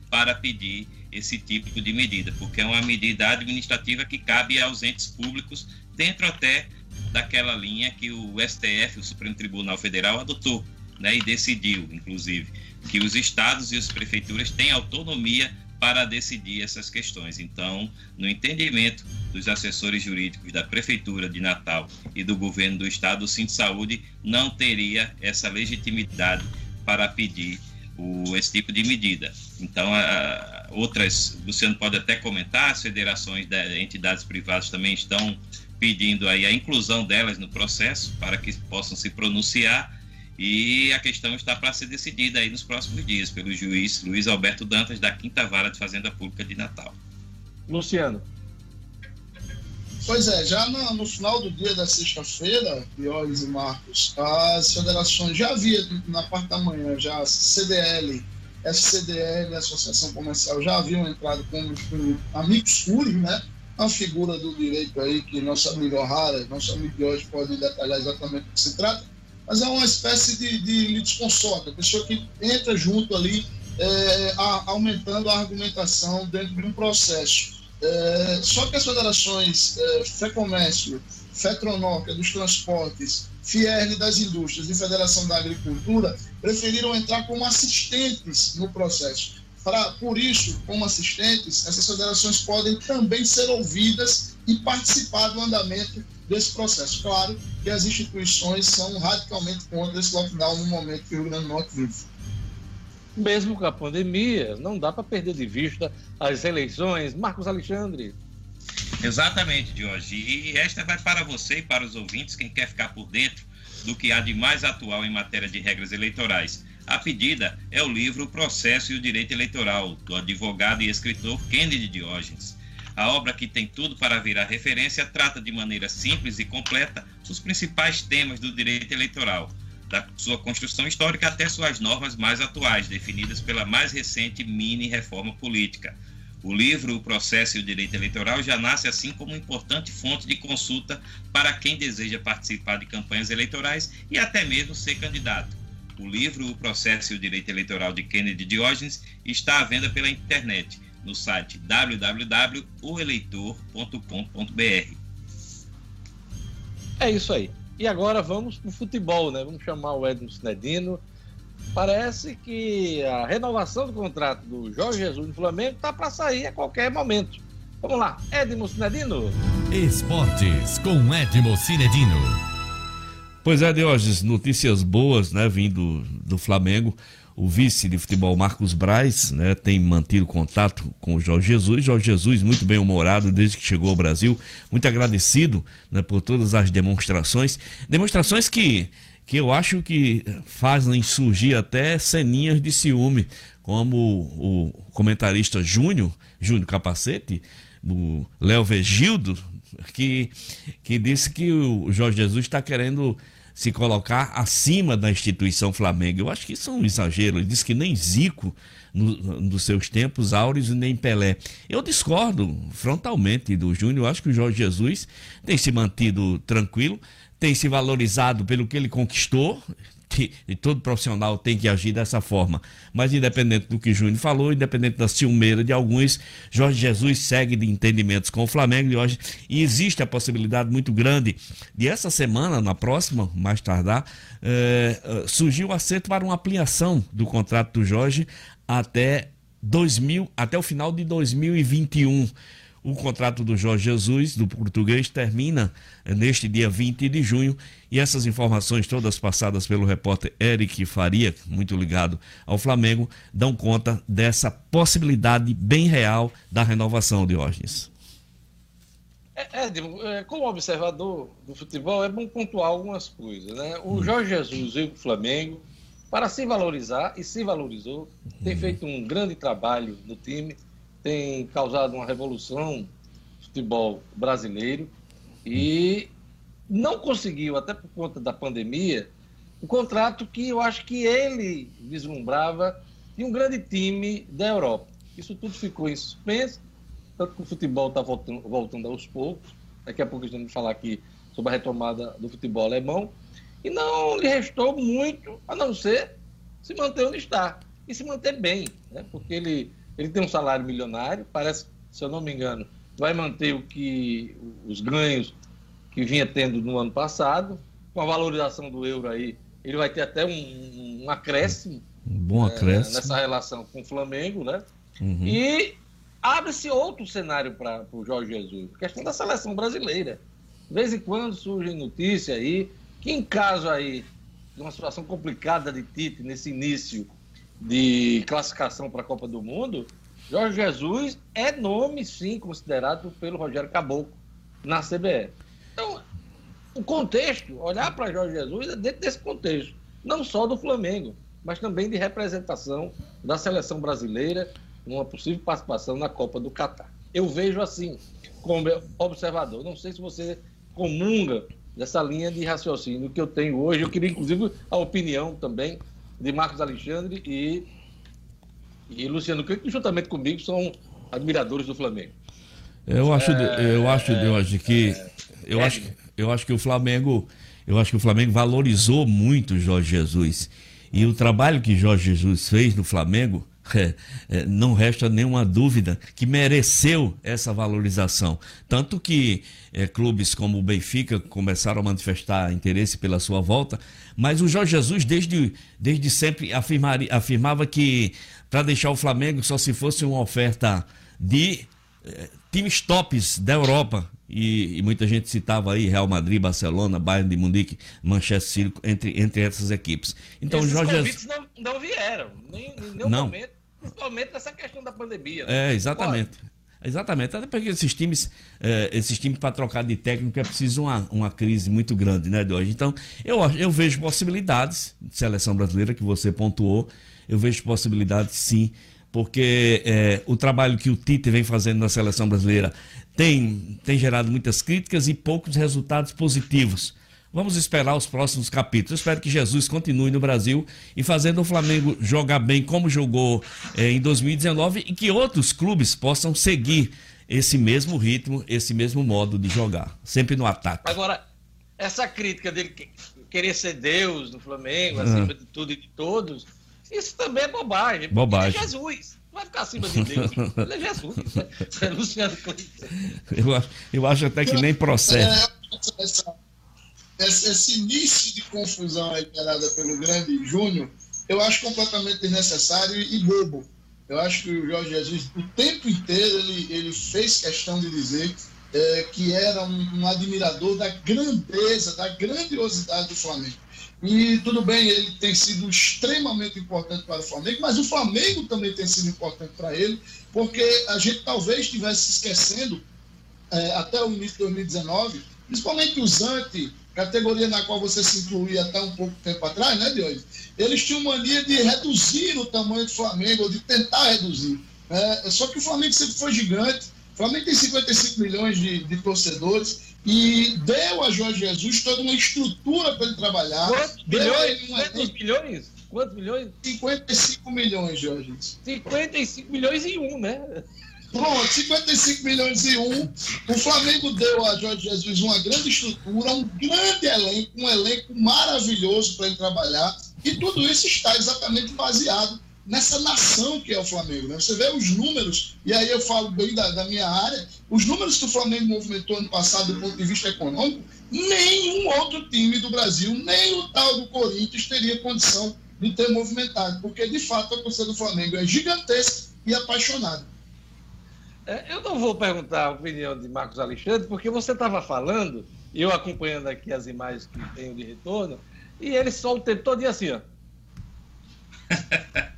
B: para pedir esse tipo de medida, porque é uma medida administrativa que cabe aos entes públicos dentro até daquela linha que o STF, o Supremo Tribunal Federal, adotou né, e decidiu, inclusive que os estados e as prefeituras têm autonomia para decidir essas questões. Então, no entendimento dos assessores jurídicos da Prefeitura de Natal e do governo do Estado, o Cinto Saúde não teria essa legitimidade para pedir o, esse tipo de medida. Então, a, outras, Luciano pode até comentar, as federações de entidades privadas também estão pedindo aí a inclusão delas no processo para que possam se pronunciar e a questão está para ser decidida aí nos próximos dias pelo juiz Luiz Alberto Dantas, da Quinta Vara de Fazenda Pública de Natal.
A: Luciano.
D: Pois é, já no, no final do dia da sexta-feira, Piores e Marcos, as federações já havia na parte da manhã, já CDL, SCDL, Associação Comercial, já haviam entrado como, como amigos furos, né? A figura do direito aí que nosso amigo O'Hara, nosso amigo de hoje pode detalhar exatamente o que se trata mas é uma espécie de, de a pessoa que entra junto ali, é, a, aumentando a argumentação dentro de um processo. É, só que as federações é, FEComércio, FETRONOC, é dos transportes, FIERN das indústrias e Federação da Agricultura preferiram entrar como assistentes no processo. Pra, por isso, como assistentes, essas federações podem também ser ouvidas e participar do andamento desse processo. Claro que as instituições são radicalmente contra esse lockdown no momento que o Rio Grande do Norte vive.
A: Mesmo com a pandemia, não dá para perder de vista as eleições. Marcos Alexandre.
B: Exatamente, Jorge. E esta vai para você e para os ouvintes, quem quer ficar por dentro do que há de mais atual em matéria de regras eleitorais. A pedida é o livro Processo e o Direito Eleitoral, do advogado e escritor Kennedy Diógenes. A obra, que tem tudo para virar referência, trata de maneira simples e completa os principais temas do direito eleitoral, da sua construção histórica até suas normas mais atuais, definidas pela mais recente mini-reforma política. O livro O Processo e o Direito Eleitoral já nasce assim como importante fonte de consulta para quem deseja participar de campanhas eleitorais e até mesmo ser candidato. O livro O Processo e o Direito Eleitoral de Kennedy Diógenes está à venda pela internet no site www.oeleitor.com.br.
A: É isso aí. E agora vamos para o futebol, né? Vamos chamar o Edmo Snedino. Parece que a renovação do contrato do Jorge Jesus no Flamengo está para sair a qualquer momento. Vamos lá, Edmo Cinedino.
E: Esportes com Edmo Cinedino. Pois é, Diógenes, notícias boas, né, vindo do Flamengo. O vice de futebol Marcos Braz, né, tem mantido contato com o Jorge Jesus. Jorge Jesus, muito bem humorado desde que chegou ao Brasil, muito agradecido né, por todas as demonstrações. Demonstrações que, que eu acho que fazem surgir até ceninhas de ciúme, como o comentarista Júnior, Júnior Capacete, o Léo Vegildo, que, que disse que o Jorge Jesus está querendo se colocar acima da instituição Flamengo. Eu acho que isso é um exagero. Ele disse que nem Zico, no, nos seus tempos áureos, nem Pelé. Eu discordo frontalmente do Júnior. Eu acho que o Jorge Jesus tem se mantido tranquilo, tem se valorizado pelo que ele conquistou que todo profissional tem que agir dessa forma. Mas independente do que Júnior falou, independente da ciumeira de alguns, Jorge Jesus segue de entendimentos com o Flamengo e hoje e existe a possibilidade muito grande de essa semana, na próxima, mais tardar, eh, eh surgir o acerto para uma ampliação do contrato do Jorge até 2000, até o final de 2021. O contrato do Jorge Jesus, do português, termina eh, neste dia 20 de junho e essas informações, todas passadas pelo repórter Eric Faria, muito ligado ao Flamengo, dão conta dessa possibilidade bem real da renovação, Diógenes.
A: É, é, como observador do futebol, é bom pontuar algumas coisas. Né? O hum. Jorge Jesus veio para o Flamengo para se valorizar e se valorizou, tem hum. feito um grande trabalho no time tem causado uma revolução no futebol brasileiro e não conseguiu, até por conta da pandemia, o contrato que eu acho que ele vislumbrava de um grande time da Europa. Isso tudo ficou em suspenso, tanto que o futebol está voltando, voltando aos poucos. Daqui a pouco a gente vai falar aqui sobre a retomada do futebol alemão. E não lhe restou muito, a não ser se manter onde está. E se manter bem, né? porque ele ele tem um salário milionário, parece, se eu não me engano, vai manter o que os ganhos que vinha tendo no ano passado, com a valorização do euro aí, ele vai ter até um, um acréscimo,
E: um bom é, acréscimo.
A: É, nessa relação com o Flamengo, né? Uhum. E abre-se outro cenário para o Jorge Jesus, a questão da seleção brasileira. De vez em quando surge notícia aí que em caso aí de uma situação complicada de Tite nesse início de classificação para a Copa do Mundo, Jorge Jesus é nome, sim, considerado pelo Rogério Caboclo na CBE. Então, o contexto, olhar para Jorge Jesus é dentro desse contexto, não só do Flamengo, mas também de representação da seleção brasileira numa possível participação na Copa do Catar. Eu vejo assim, como observador. Não sei se você comunga dessa linha de raciocínio que eu tenho hoje. Eu queria, inclusive, a opinião também de Marcos Alexandre e, e Luciano que juntamente comigo são admiradores do Flamengo.
E: Eu acho, é, eu acho, é, que é, eu acho, eu acho que o Flamengo, eu acho que o Flamengo valorizou muito Jorge Jesus e o trabalho que Jorge Jesus fez no Flamengo é, é, não resta nenhuma dúvida que mereceu essa valorização. Tanto que é, clubes como o Benfica começaram a manifestar interesse pela sua volta, mas o Jorge Jesus, desde, desde sempre, afirmava que para deixar o Flamengo só se fosse uma oferta de é, times tops da Europa. E, e, muita gente citava aí Real Madrid, Barcelona, Bayern de Munique, Manchester City, entre, entre essas equipes. Então,
A: Esses
E: Jorge
A: Jesus... não, não vieram, nem, em nenhum não. momento principalmente nessa questão da pandemia. Né?
E: É, exatamente. Pode. Exatamente, até porque esses times, eh, esses times para trocar de técnico é preciso uma, uma crise muito grande, né, hoje. Então, eu, eu vejo possibilidades de seleção brasileira que você pontuou, eu vejo possibilidades sim, porque eh, o trabalho que o Tite vem fazendo na seleção brasileira tem, tem gerado muitas críticas e poucos resultados positivos. Vamos esperar os próximos capítulos. Eu espero que Jesus continue no Brasil e fazendo o Flamengo jogar bem como jogou eh, em 2019 e que outros clubes possam seguir esse mesmo ritmo, esse mesmo modo de jogar, sempre no ataque.
A: Agora, essa crítica dele querer ser Deus no Flamengo, ah. acima de tudo e de todos, isso também é bobagem.
E: Bobagem.
A: Ele é Jesus. Não vai ficar acima de Deus. Ele é Jesus. É Luciano
E: eu, eu acho até que nem procede
D: esse início de confusão aí gerada pelo grande Júnior, eu acho completamente desnecessário e bobo. Eu acho que o Jorge Jesus, o tempo inteiro, ele, ele fez questão de dizer é, que era um, um, admirador da grandeza, da grandiosidade do Flamengo. E tudo bem, ele tem sido extremamente importante para o Flamengo, mas o Flamengo também tem sido importante para ele, porque a gente talvez estivesse esquecendo, é, até o início de 2019, principalmente os anti, categoria na qual você se incluía até um pouco tempo atrás, né, Diogo? Eles tinham mania de reduzir o tamanho do Flamengo, ou de tentar reduzir. É, só que o Flamengo sempre foi gigante, o Flamengo tem 55 milhões de, de torcedores, e deu a Jorge Jesus toda uma estrutura para ele trabalhar.
A: Quantos milhões? Quantos milhões? Quantos milhões?
D: 55 milhões, Jorge.
A: 55 milhões em um, né?
D: Pronto, 55 milhões e um. O Flamengo deu a Jorge Jesus uma grande estrutura, um grande elenco, um elenco maravilhoso para ele trabalhar. E tudo isso está exatamente baseado nessa nação que é o Flamengo. Né? Você vê os números, e aí eu falo bem da, da, minha área, os números que o Flamengo movimentou ano passado do ponto de vista econômico, nenhum outro time do Brasil, nem o tal do Corinthians, teria condição de ter movimentado, porque de fato a torcida do Flamengo é gigantesca e apaixonada.
A: É, eu não vou perguntar a opinião de Marcos Alexandre, porque você estava falando, eu acompanhando aqui as imagens que tenho de retorno, e ele só o tempo todo assim, ó.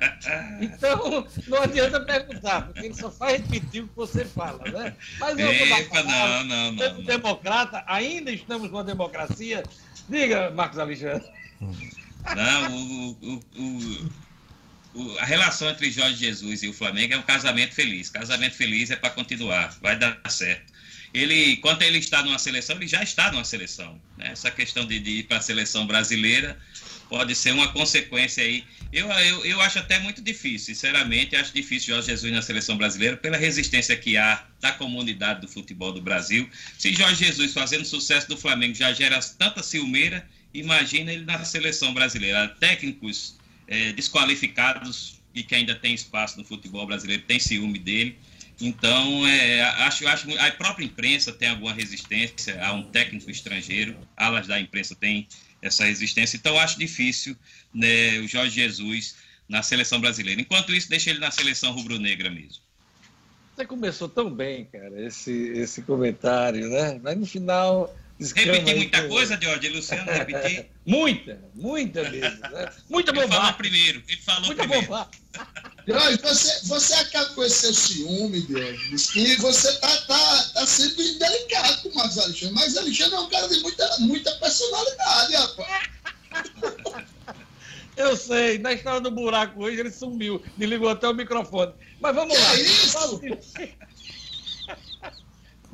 A: Então, não adianta perguntar, porque ele só faz repetir o que você fala, né?
B: Mas eu Epa, não, não, não,
A: não. democrata, ainda estamos numa democracia. Diga, Marcos Alexandre.
B: Não, o, o, o, a relação entre Jorge Jesus e o Flamengo é um casamento feliz. Casamento feliz é para continuar, vai dar certo. Ele, enquanto ele está numa seleção, ele já está numa seleção. Né? Essa questão de, de ir para a seleção brasileira pode ser uma consequência aí. Eu, eu, eu acho até muito difícil, sinceramente, acho difícil Jorge Jesus na seleção brasileira pela resistência que há da comunidade do futebol do Brasil. Se Jorge Jesus fazendo sucesso do Flamengo já gera tanta ciumeira, imagina ele na seleção brasileira. Técnicos é, desqualificados e que ainda tem espaço no futebol brasileiro, tem ciúme dele. Então, é, acho, acho a própria imprensa tem alguma resistência a um técnico estrangeiro, alas da imprensa têm essa resistência. Então, acho difícil né, o Jorge Jesus na seleção brasileira. Enquanto isso, deixa ele na seleção rubro-negra mesmo.
A: Você começou tão bem, cara, esse, esse comentário, né? Mas no final
B: Repetir muita coisa, Jorge, Luciano, repetir?
A: muita, muita mesmo. Né? Muita
B: bobagem. Ele falou primeiro, ele falou muita primeiro. Bobagem.
D: Jorge, você, você acaba com esse seu ciúme, Jorge, e você tá, tá, tá sendo delicado com o Marcos Alexandre. Mas Alexandre é um cara de muita, muita personalidade, rapaz.
A: Eu sei, na história do buraco hoje ele sumiu, desligou até o microfone. Mas vamos que lá. É isso?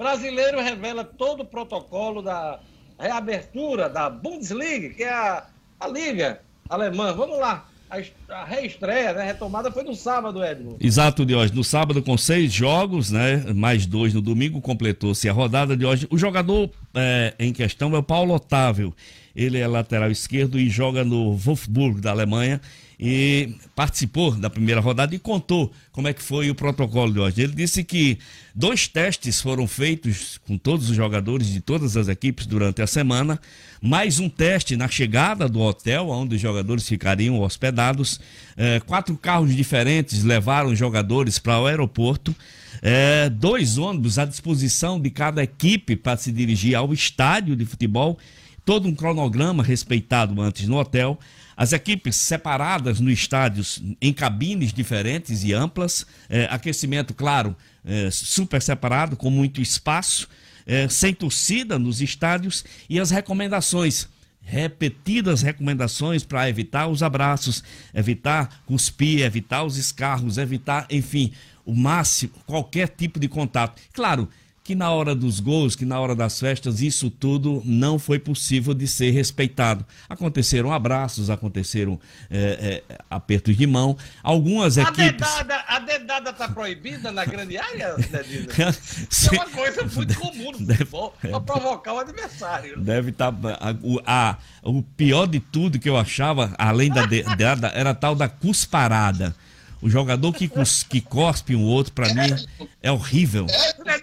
A: Brasileiro revela todo o protocolo da reabertura da Bundesliga, que é a, a liga alemã. Vamos lá. A, a reestreia, né? A retomada foi no sábado, Edmo.
E: Exato, de hoje. No sábado, com seis jogos, né? Mais dois no domingo, completou-se a rodada de hoje. O jogador é, em questão é o Paulo Otávio. Ele é lateral esquerdo e joga no Wolfsburg da Alemanha e participou da primeira rodada e contou como é que foi o protocolo de hoje. Ele disse que dois testes foram feitos com todos os jogadores de todas as equipes durante a semana, mais um teste na chegada do hotel onde os jogadores ficariam hospedados. É, quatro carros diferentes levaram jogadores para o aeroporto. É, dois ônibus à disposição de cada equipe para se dirigir ao estádio de futebol. Todo um cronograma respeitado antes no hotel as equipes separadas no estádio em cabines diferentes e amplas, é, aquecimento, claro, é, super separado, com muito espaço, é, sem torcida nos estádios e as recomendações repetidas recomendações para evitar os abraços, evitar cuspir, evitar os escarros, evitar, enfim, o máximo, qualquer tipo de contato. Claro, que na hora dos gols, que na hora das festas, isso tudo não foi possível de ser respeitado. Aconteceram abraços, aconteceram é, é, apertos de mão. Algumas a equipes.
A: Dedada, a dedada está proibida na grande área, Isso é uma coisa muito comum no futebol para provocar o adversário.
E: Deve estar. Tá, a, o pior de tudo que eu achava, além da dedada, era a tal da cusparada. O jogador que, cus, que cospe um outro, para mim, é horrível.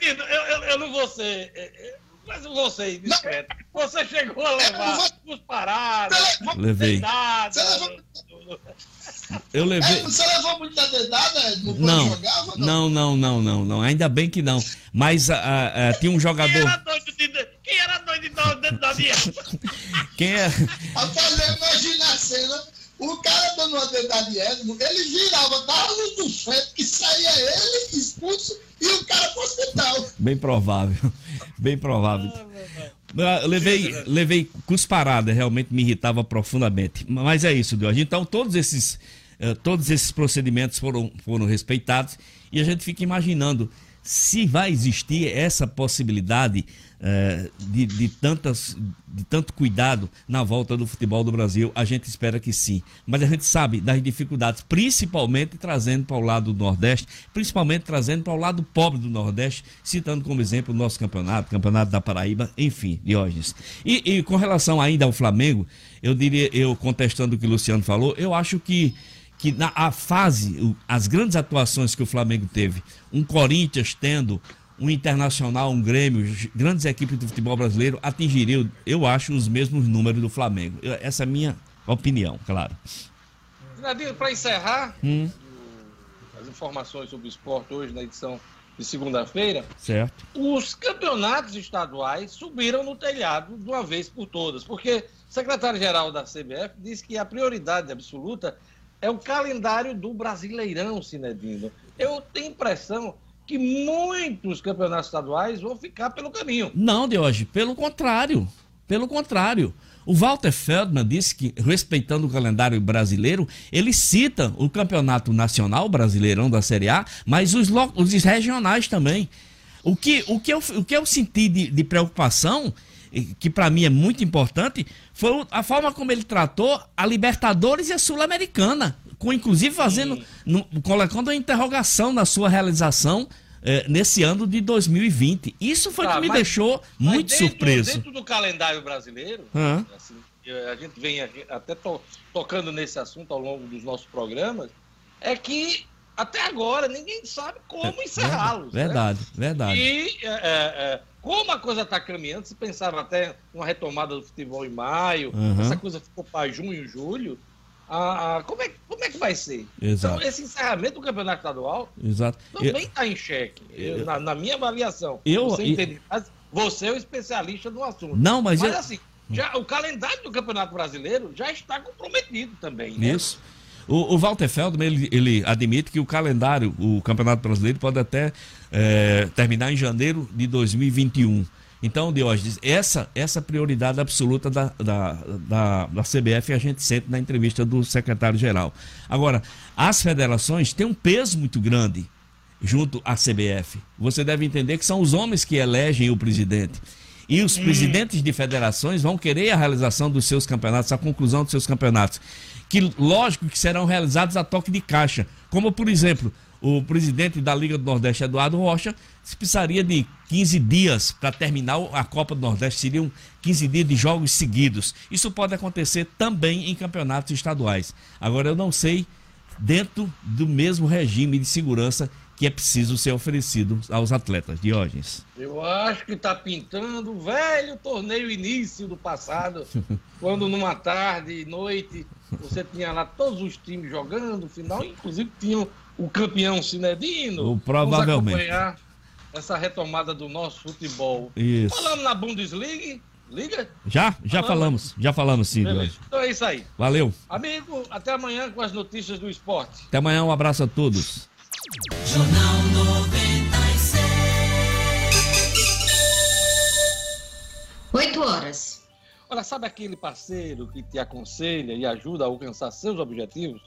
A: eu, eu, eu não vou ser. É, é, mas eu vou ser discreto. Você chegou a levar os paradas,
E: Levei. Eu levei.
D: É, você levou muita dedada Edmo,
E: Não,
D: jogava?
E: não, não, não, não, não. Ainda bem que não. Mas ah, ah, ah, tinha um
A: Quem
E: jogador.
A: era doido de, quem era doido de dar o dedo da minha?
E: Quem é?
D: Rapaz, eu imagino a cena, o cara dando uma dedada de Edmo, ele virava, dava luz do frente, que saía ele expulso e o cara pro hospital.
E: Bem provável. Bem provável. Ah, Eu levei, levei cusparada, realmente me irritava profundamente. Mas é isso, Jorge. Então, todos esses, eh, todos esses procedimentos foram, foram respeitados e a gente fica imaginando se vai existir essa possibilidade eh, de, de, tantas, de tanto cuidado na volta do futebol do Brasil. A gente espera que sim. Mas a gente sabe das dificuldades, principalmente trazendo para o lado do Nordeste, principalmente trazendo para o lado pobre do Nordeste, citando como exemplo o nosso campeonato, campeonato da Paraíba, enfim, Diógenes. E, e com relação ainda ao Flamengo, eu diria, eu contestando o que o Luciano falou, eu acho que que na a fase, as grandes atuações que o Flamengo teve, um Corinthians tendo, um Internacional, um Grêmio, grandes equipes do futebol brasileiro atingiriam, eu acho, os mesmos números do Flamengo. Eu- essa é a minha opinião, claro.
A: Nadinho, para encerrar
E: Hum,
A: as informações sobre o esporte hoje na edição de segunda-feira,
E: certo.
A: os campeonatos estaduais subiram no telhado de uma vez por todas, porque o secretário-geral da CBF disse que a prioridade absoluta é o calendário do Brasileirão, Cinedino. Eu tenho impressão que muitos campeonatos estaduais vão ficar pelo caminho.
E: Não, de hoje, pelo contrário. Pelo contrário. O Walter Feldman disse que, respeitando o calendário brasileiro, ele cita o campeonato nacional brasileirão da Série A, mas os, os regionais também. O que, o que, eu, o que eu senti de, de preocupação, que para mim é muito importante, foi a forma como ele tratou a Libertadores e a Sul-Americana, com inclusive fazendo, no- colocando uma interrogação na sua realização eh, nesse ano de 2020. Isso foi
A: Tá,
E: que me
A: mas-
E: deixou
A: Mas
E: muito
A: dentro-
E: surpreso.
A: Dentro do calendário brasileiro, assim, a gente vem até to- tocando nesse assunto ao longo dos nossos programas, é que até agora ninguém sabe como encerrá-los. né?
E: Verdade, verdade.
A: E é, é, é, como a coisa está caminhando, se pensava até uma retomada do futebol em maio,
E: Uhum.
A: essa coisa ficou para junho, julho. Ah, ah, como, é, como é que vai ser?
E: Exato.
A: Então, esse encerramento do campeonato estadual
E: Exato.
A: Também está em xeque, eu- na, na minha avaliação.
E: Eu-
A: você, entende? Você é o especialista no assunto.
E: Não, mas
A: Mas
E: eu-
A: assim, já, o calendário do Campeonato Brasileiro já está comprometido também. Né?
E: Isso. O, o Walter Feldman, ele, ele admite que o calendário, o Campeonato Brasileiro, pode até eh, terminar em janeiro de 2021. Então, Diógenes, essa, essa prioridade absoluta da, da, da, da CBF a gente sente na entrevista do secretário-geral. Agora, as federações têm um peso muito grande junto à CBF. Você deve entender que são os homens que elegem o presidente. E os presidentes de federações vão querer a realização dos seus campeonatos, a conclusão dos seus campeonatos. Que, lógico, que serão realizados a toque de caixa. Como, por exemplo, o presidente da Liga do Nordeste, Eduardo Rocha, precisaria de 15 dias para terminar a Copa do Nordeste. Seriam 15 dias de jogos seguidos. Isso pode acontecer também em campeonatos estaduais. Agora, eu não sei dentro do mesmo regime de segurança que é preciso ser oferecido aos atletas. Diógenes.
A: Eu acho que está pintando o velho torneio início do passado, quando numa tarde, noite, você tinha lá todos os times jogando, final, inclusive tinha o campeão Cinedino.
E: O- provavelmente.
A: Vamos acompanhar essa retomada do nosso futebol.
E: Isso.
A: Falando na Bundesliga, liga?
E: Já? Já falamos. Já falamos sim.
A: Então é isso aí.
E: Valeu.
A: Amigo, até amanhã com as notícias do esporte.
E: Até amanhã. Um abraço a todos.
G: Jornal 96.
C: 8 horas.
A: Olha, sabe aquele parceiro que te aconselha e ajuda a alcançar seus objetivos?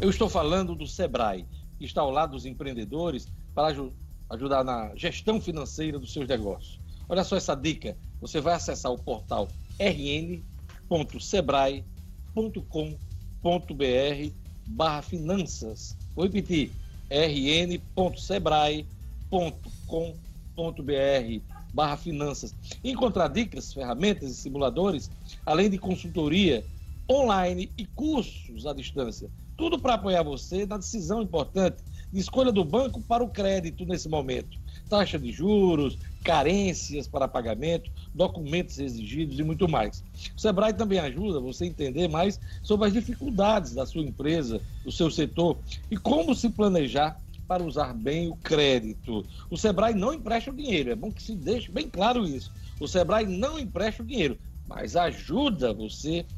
A: Eu estou falando do Sebrae, que está ao lado dos empreendedores para aju- ajudar na gestão financeira dos seus negócios. Olha só essa dica: você vai acessar o portal rn.sebrae.com.br barra finanças. Vou repetir, rn.sebrae.com.br barra finanças. Encontrar dicas, ferramentas e simuladores, além de consultoria online e cursos à distância. Tudo para apoiar você na decisão importante de escolha do banco para o crédito nesse momento. taxa de juros, carências para pagamento, documentos exigidos e muito mais. O Sebrae também ajuda você a entender mais sobre as dificuldades da sua empresa, do seu setor e como se planejar para usar bem o crédito. O Sebrae não empresta o dinheiro, é bom que se deixe bem claro isso. O Sebrae não empresta o dinheiro, mas ajuda você a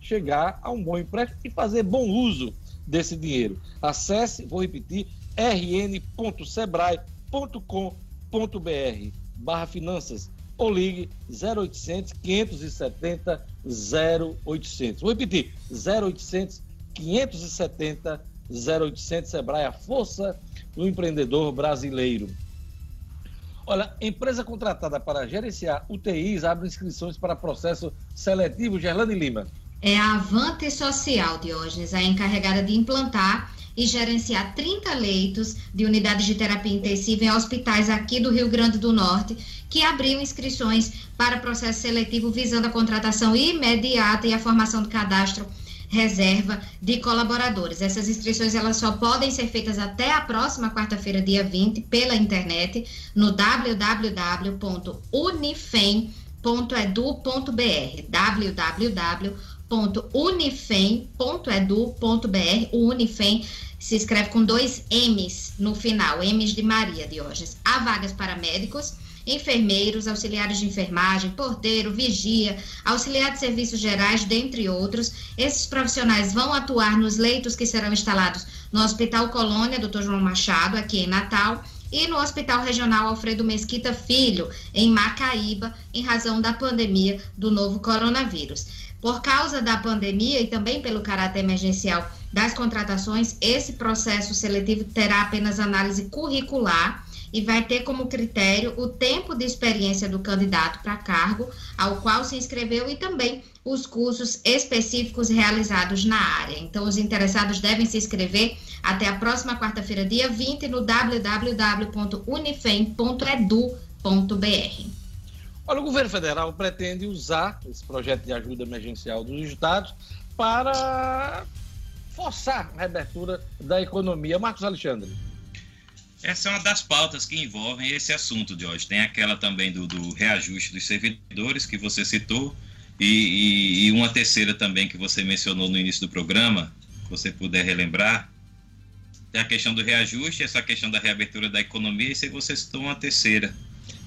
A: chegar a um bom empréstimo e fazer bom uso desse dinheiro. Acesse, vou repetir, rn.sebrae.com.br barra finanças ou ligue 0800 570 0800. Vou repetir, 0800 570 0800 Sebrae, a força do empreendedor brasileiro. Olha, empresa contratada para gerenciar UTIs abre inscrições para processo seletivo. Gerlane Lima.
C: É a Avante Social, Diógenes, a encarregada de implantar e gerenciar 30 leitos de unidades de terapia intensiva em hospitais aqui do Rio Grande do Norte, que abriu inscrições para processo seletivo visando a contratação imediata e a formação do cadastro reserva de colaboradores. Essas inscrições elas só podem ser feitas até a próxima quarta-feira, dia 20, pela internet no www.unifem.edu.br www.unifem.edu.br O Unifem se escreve com dois M's no final, M's de Maria Diógenes. Há vagas para médicos enfermeiros, auxiliares de enfermagem, porteiro, vigia, auxiliar de serviços gerais, dentre outros. Esses profissionais vão atuar nos leitos que serão instalados no Hospital Colônia, Dr. João Machado, aqui em Natal, e no Hospital Regional Alfredo Mesquita Filho, em Macaíba, em razão da pandemia do novo coronavírus. Por causa da pandemia e também pelo caráter emergencial das contratações, esse processo seletivo terá apenas análise curricular e vai ter como critério o tempo de experiência do candidato para cargo ao qual se inscreveu e também os cursos específicos realizados na área. Então, os interessados devem se inscrever até a próxima quarta-feira, dia 20, no www.unifem.edu.br.
A: Olha, o governo federal pretende usar esse projeto de ajuda emergencial dos estados para forçar a reabertura da economia. Marcos Alexandre.
B: Essa é uma das pautas que envolvem esse assunto de hoje. Tem aquela também do, do reajuste dos servidores que você citou, e, e, e, uma terceira também que você mencionou no início do programa, se você puder relembrar. Tem a questão do reajuste, essa questão da reabertura da economia, e se você citou uma terceira.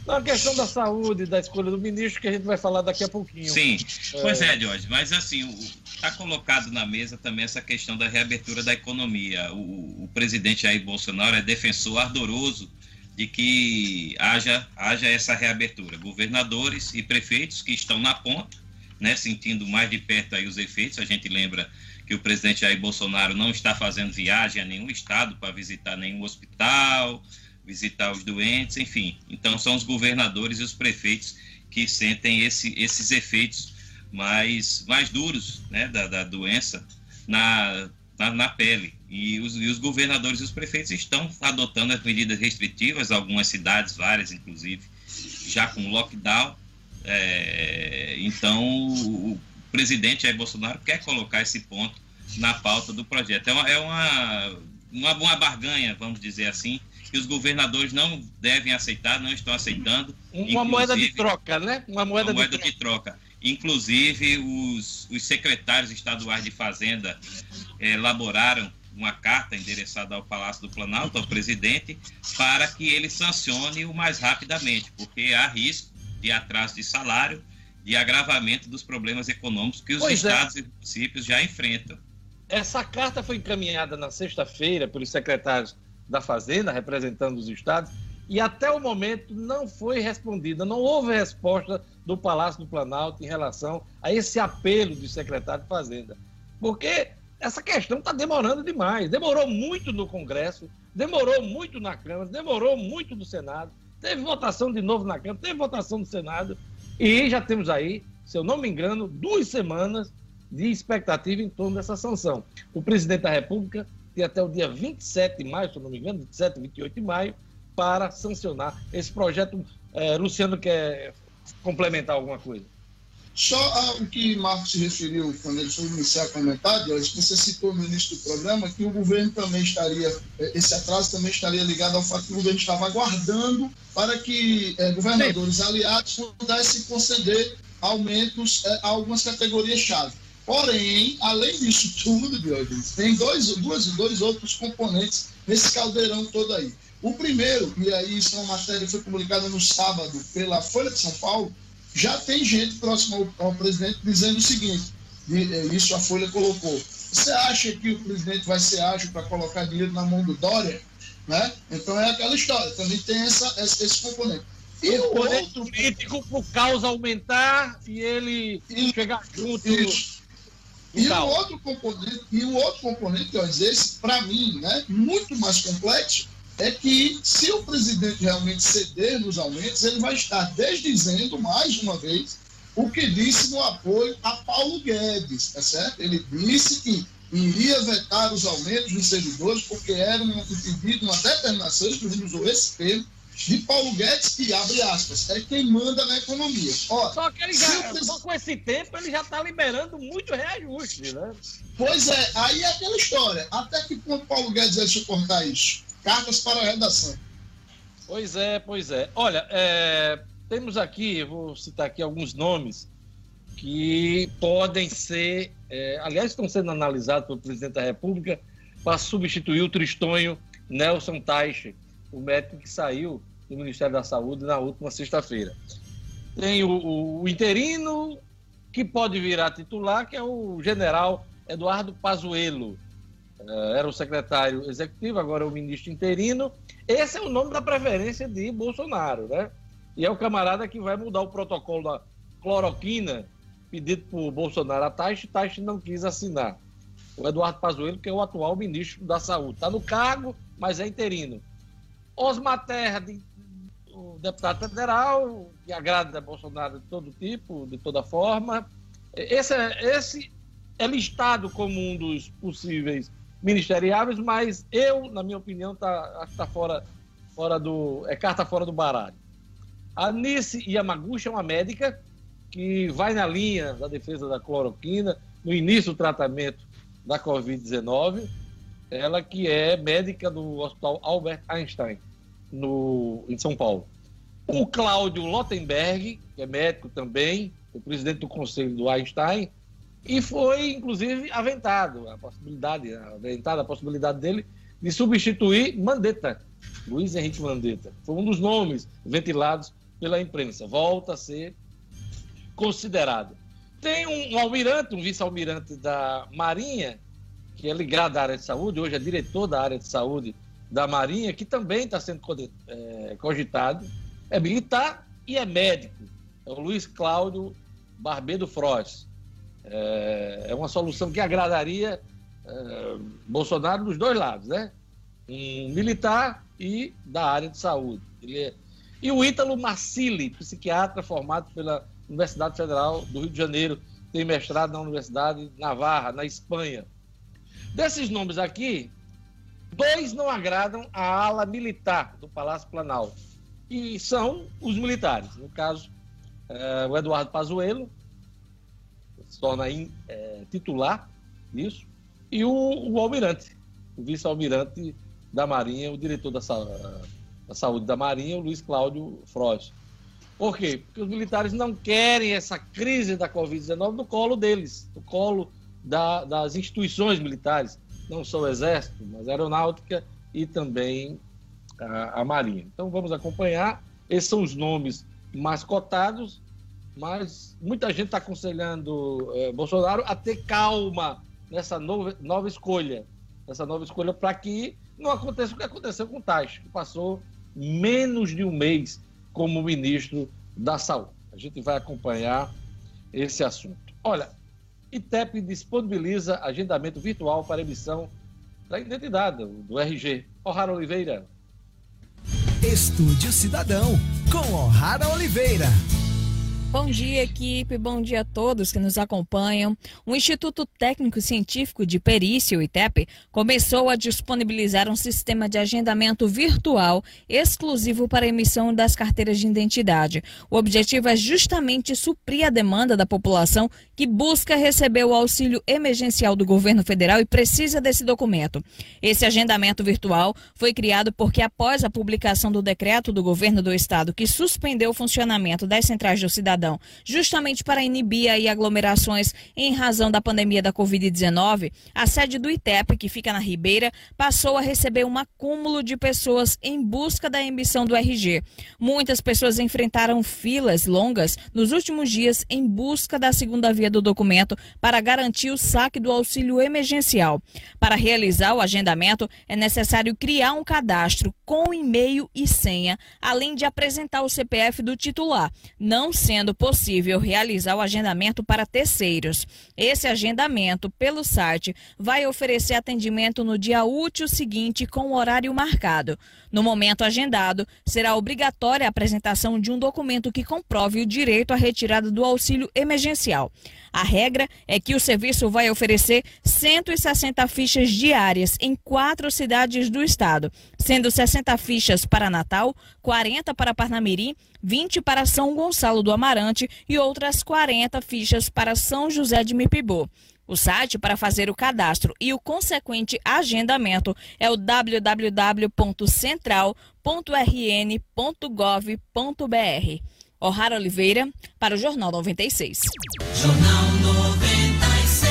A: Não, a questão da saúde, da escolha do ministro, que a gente vai falar daqui a pouquinho.
B: Sim, é... pois é, Jorge, mas assim, está colocado na mesa também essa questão da reabertura da economia. O, o presidente Jair Bolsonaro é defensor ardoroso de que haja, haja essa reabertura. Governadores e prefeitos que estão na ponta, né, sentindo mais de perto aí os efeitos. A gente lembra que o presidente Jair Bolsonaro não está fazendo viagem a nenhum estado para visitar nenhum hospital, visitar os doentes, enfim. Então, são os governadores e os prefeitos que sentem esse, esses efeitos mais, mais duros né, da, da doença na, na, na pele. E os, e os, governadores e os prefeitos estão adotando as medidas restritivas, algumas cidades, várias inclusive, já com lockdown. É, então, o presidente Jair Bolsonaro quer colocar esse ponto na pauta do projeto. É uma, é uma, uma, uma barganha, vamos dizer assim, que os governadores não devem aceitar, não estão aceitando.
A: Uma moeda de troca, né?
B: Uma moeda, uma moeda de, troca. de, troca. Inclusive, os, os secretários estaduais de Fazenda eh, elaboraram uma carta endereçada ao Palácio do Planalto, ao presidente, para que ele sancione o mais rapidamente, porque há risco de atraso de salário, de agravamento dos problemas econômicos que os pois é. estados é. e municípios já enfrentam.
A: Essa carta foi encaminhada na sexta-feira pelos secretários da Fazenda, representando os estados, e até o momento não foi respondida, não houve resposta do Palácio do Planalto em relação a esse apelo do secretário de Fazenda. Porque essa questão está demorando demais. Demorou muito no Congresso, demorou muito na Câmara, demorou muito no Senado. Teve votação de novo na Câmara, teve votação no Senado. E já temos aí, se eu não me engano, duas semanas de expectativa em torno dessa sanção. O presidente da República tem até o dia 27 de maio, se eu não me engano, 27, 28 de maio, para sancionar esse projeto. É, Luciano quer complementar alguma coisa?
D: Só o que Marcos se referiu quando ele foi iniciar a comentar, Deus, você citou no início do programa que o governo também estaria, eh, esse atraso também estaria ligado ao fato que o governo estava aguardando para que eh, governadores Sim. aliados pudessem conceder aumentos eh, a algumas categorias-chave. Porém, além disso tudo, Diogenes, tem dois, duas, dois outros componentes nesse caldeirão todo aí. O primeiro, e aí isso é uma matéria que foi publicada no sábado pela Folha de São Paulo, já tem gente próxima ao, ao presidente dizendo o seguinte, e, isso a Folha colocou, você acha que o presidente vai ser ágil para colocar dinheiro na mão do Dória? Né? Então é aquela história, também tem essa, esse, esse componente.
A: E o, o outro político por causa aumentar e ele e, chegar junto. Isso.
D: E o outro componente, e o outro componente, que eu dizer, esse, para mim, né, muito mais complexo, é que se o presidente realmente ceder nos aumentos, ele vai estar desdizendo mais uma vez o que disse no apoio a Paulo Guedes, tá certo? Ele disse que iria vetar os aumentos dos servidores porque era um pedido, uma determinação, inclusive usou esse termo, de Paulo Guedes, que abre aspas, é quem manda na economia.
A: Ora, só que ele já, só com esse tempo, ele já está liberando muito reajuste, né?
D: Pois é, aí é aquela história. Até que ponto Paulo Guedes vai suportar isso? Cartas para a redação.
A: Pois é, pois é. Olha, é, temos aqui, vou citar aqui alguns nomes que podem ser, é, aliás, estão sendo analisados pelo presidente da República para substituir o tristonho Nelson Taixe, o médico que saiu do Ministério da Saúde na última sexta-feira. Tem o, o, o, interino, que pode virar titular, que é o general Eduardo Pazuello. É, era o secretário executivo, agora é o ministro interino. Esse é o nome da preferência de Bolsonaro, né? E é o camarada que vai mudar o protocolo da cloroquina pedido por Bolsonaro a Taixe, Taixe não quis assinar. O Eduardo Pazuello, que é o atual ministro da Saúde. Está no cargo, mas é interino. Osmar Terra, de o deputado federal, que agrada a Bolsonaro de todo tipo, de toda forma. Esse é, esse é listado como um dos possíveis ministeriáveis, mas eu, na minha opinião, tá, acho que está fora, fora do. é carta fora do baralho. A Nice Yamaguchi é uma médica que vai na linha da defesa da cloroquina, no início do tratamento da Covid-19. Ela que é médica do Hospital Albert Einstein no, em São Paulo. O Cláudio Lottenberg, que é médico também, o presidente do conselho do Einstein, e foi, inclusive, aventado a possibilidade, aventada a possibilidade dele de substituir Mandetta, Luiz Henrique Mandetta. Foi um dos nomes ventilados pela imprensa. Volta a ser considerado. Tem um, um almirante, um vice-almirante da Marinha, que é ligado à área de saúde, hoje é diretor da área de saúde da Marinha, que também está sendo é, cogitado, é militar e é médico. É o Luiz Cláudio Barbedo Frois. É, é uma solução que agradaria é, Bolsonaro dos dois lados, né? Um militar e da área de saúde. É... E o Ítalo Marcili, psiquiatra formado pela Universidade Federal do Rio de Janeiro, tem mestrado na Universidade Navarra, na Espanha. Desses nomes aqui, Dois não agradam a ala militar do Palácio Planalto, e são os militares. No caso, é, o Eduardo Pazuello se torna in, é, titular nisso, e o, o almirante, o vice-almirante da Marinha, o diretor da, da Saúde da Marinha, o Luiz Cláudio Frost. Por quê? Porque os militares não querem essa crise da Covid-19 no colo deles, no colo da, das instituições militares não só o Exército, mas a Aeronáutica e também a, a Marinha. Então vamos acompanhar. Esses são os nomes mais cotados, mas muita gente está aconselhando eh, Bolsonaro a ter calma nessa nova, nova escolha, nessa nova escolha para que não aconteça o que aconteceu com o Tais, que passou menos de um mês como ministro da Saúde. A gente vai acompanhar esse assunto. Olha, ITEP disponibiliza agendamento virtual para emissão da identidade do RG. O'Hara Oliveira.
I: Estúdio Cidadão, com O'Hara Oliveira.
J: Bom dia, equipe. Bom dia a todos que nos acompanham. O Instituto Técnico Científico de Perícia, o ITEP, começou a disponibilizar um sistema de agendamento virtual exclusivo para emissão das carteiras de identidade. O objetivo é justamente suprir a demanda da população que busca receber o auxílio emergencial do governo federal e precisa desse documento. Esse agendamento virtual foi criado porque, após a publicação do decreto do governo do estado que suspendeu o funcionamento das centrais do cidadão, justamente para inibir aí aglomerações em razão da pandemia da Covid-19, a sede do ITEP, que fica na Ribeira, passou a receber um acúmulo de pessoas em busca da emissão do RG. Muitas pessoas enfrentaram filas longas nos últimos dias em busca da segunda via do documento para garantir o saque do auxílio emergencial. Para realizar o agendamento, é necessário criar um cadastro com e-mail e senha, além de apresentar o CPF do titular, não sendo sendo possível realizar o agendamento para terceiros. Esse agendamento pelo site vai oferecer atendimento no dia útil seguinte com o horário marcado. No momento agendado, será obrigatória a apresentação de um documento que comprove o direito à retirada do auxílio emergencial. A regra é que o serviço vai oferecer 160 fichas diárias em quatro cidades do estado, sendo 60 fichas para Natal, 40 para Parnamirim, 20 para São Gonçalo do Amarante e outras 40 fichas para São José de Mipibô. O site para fazer o cadastro e o consequente agendamento é o www.central.rn.gov.br. O'Hara Oliveira, para o Jornal 96.
G: Jornal 96.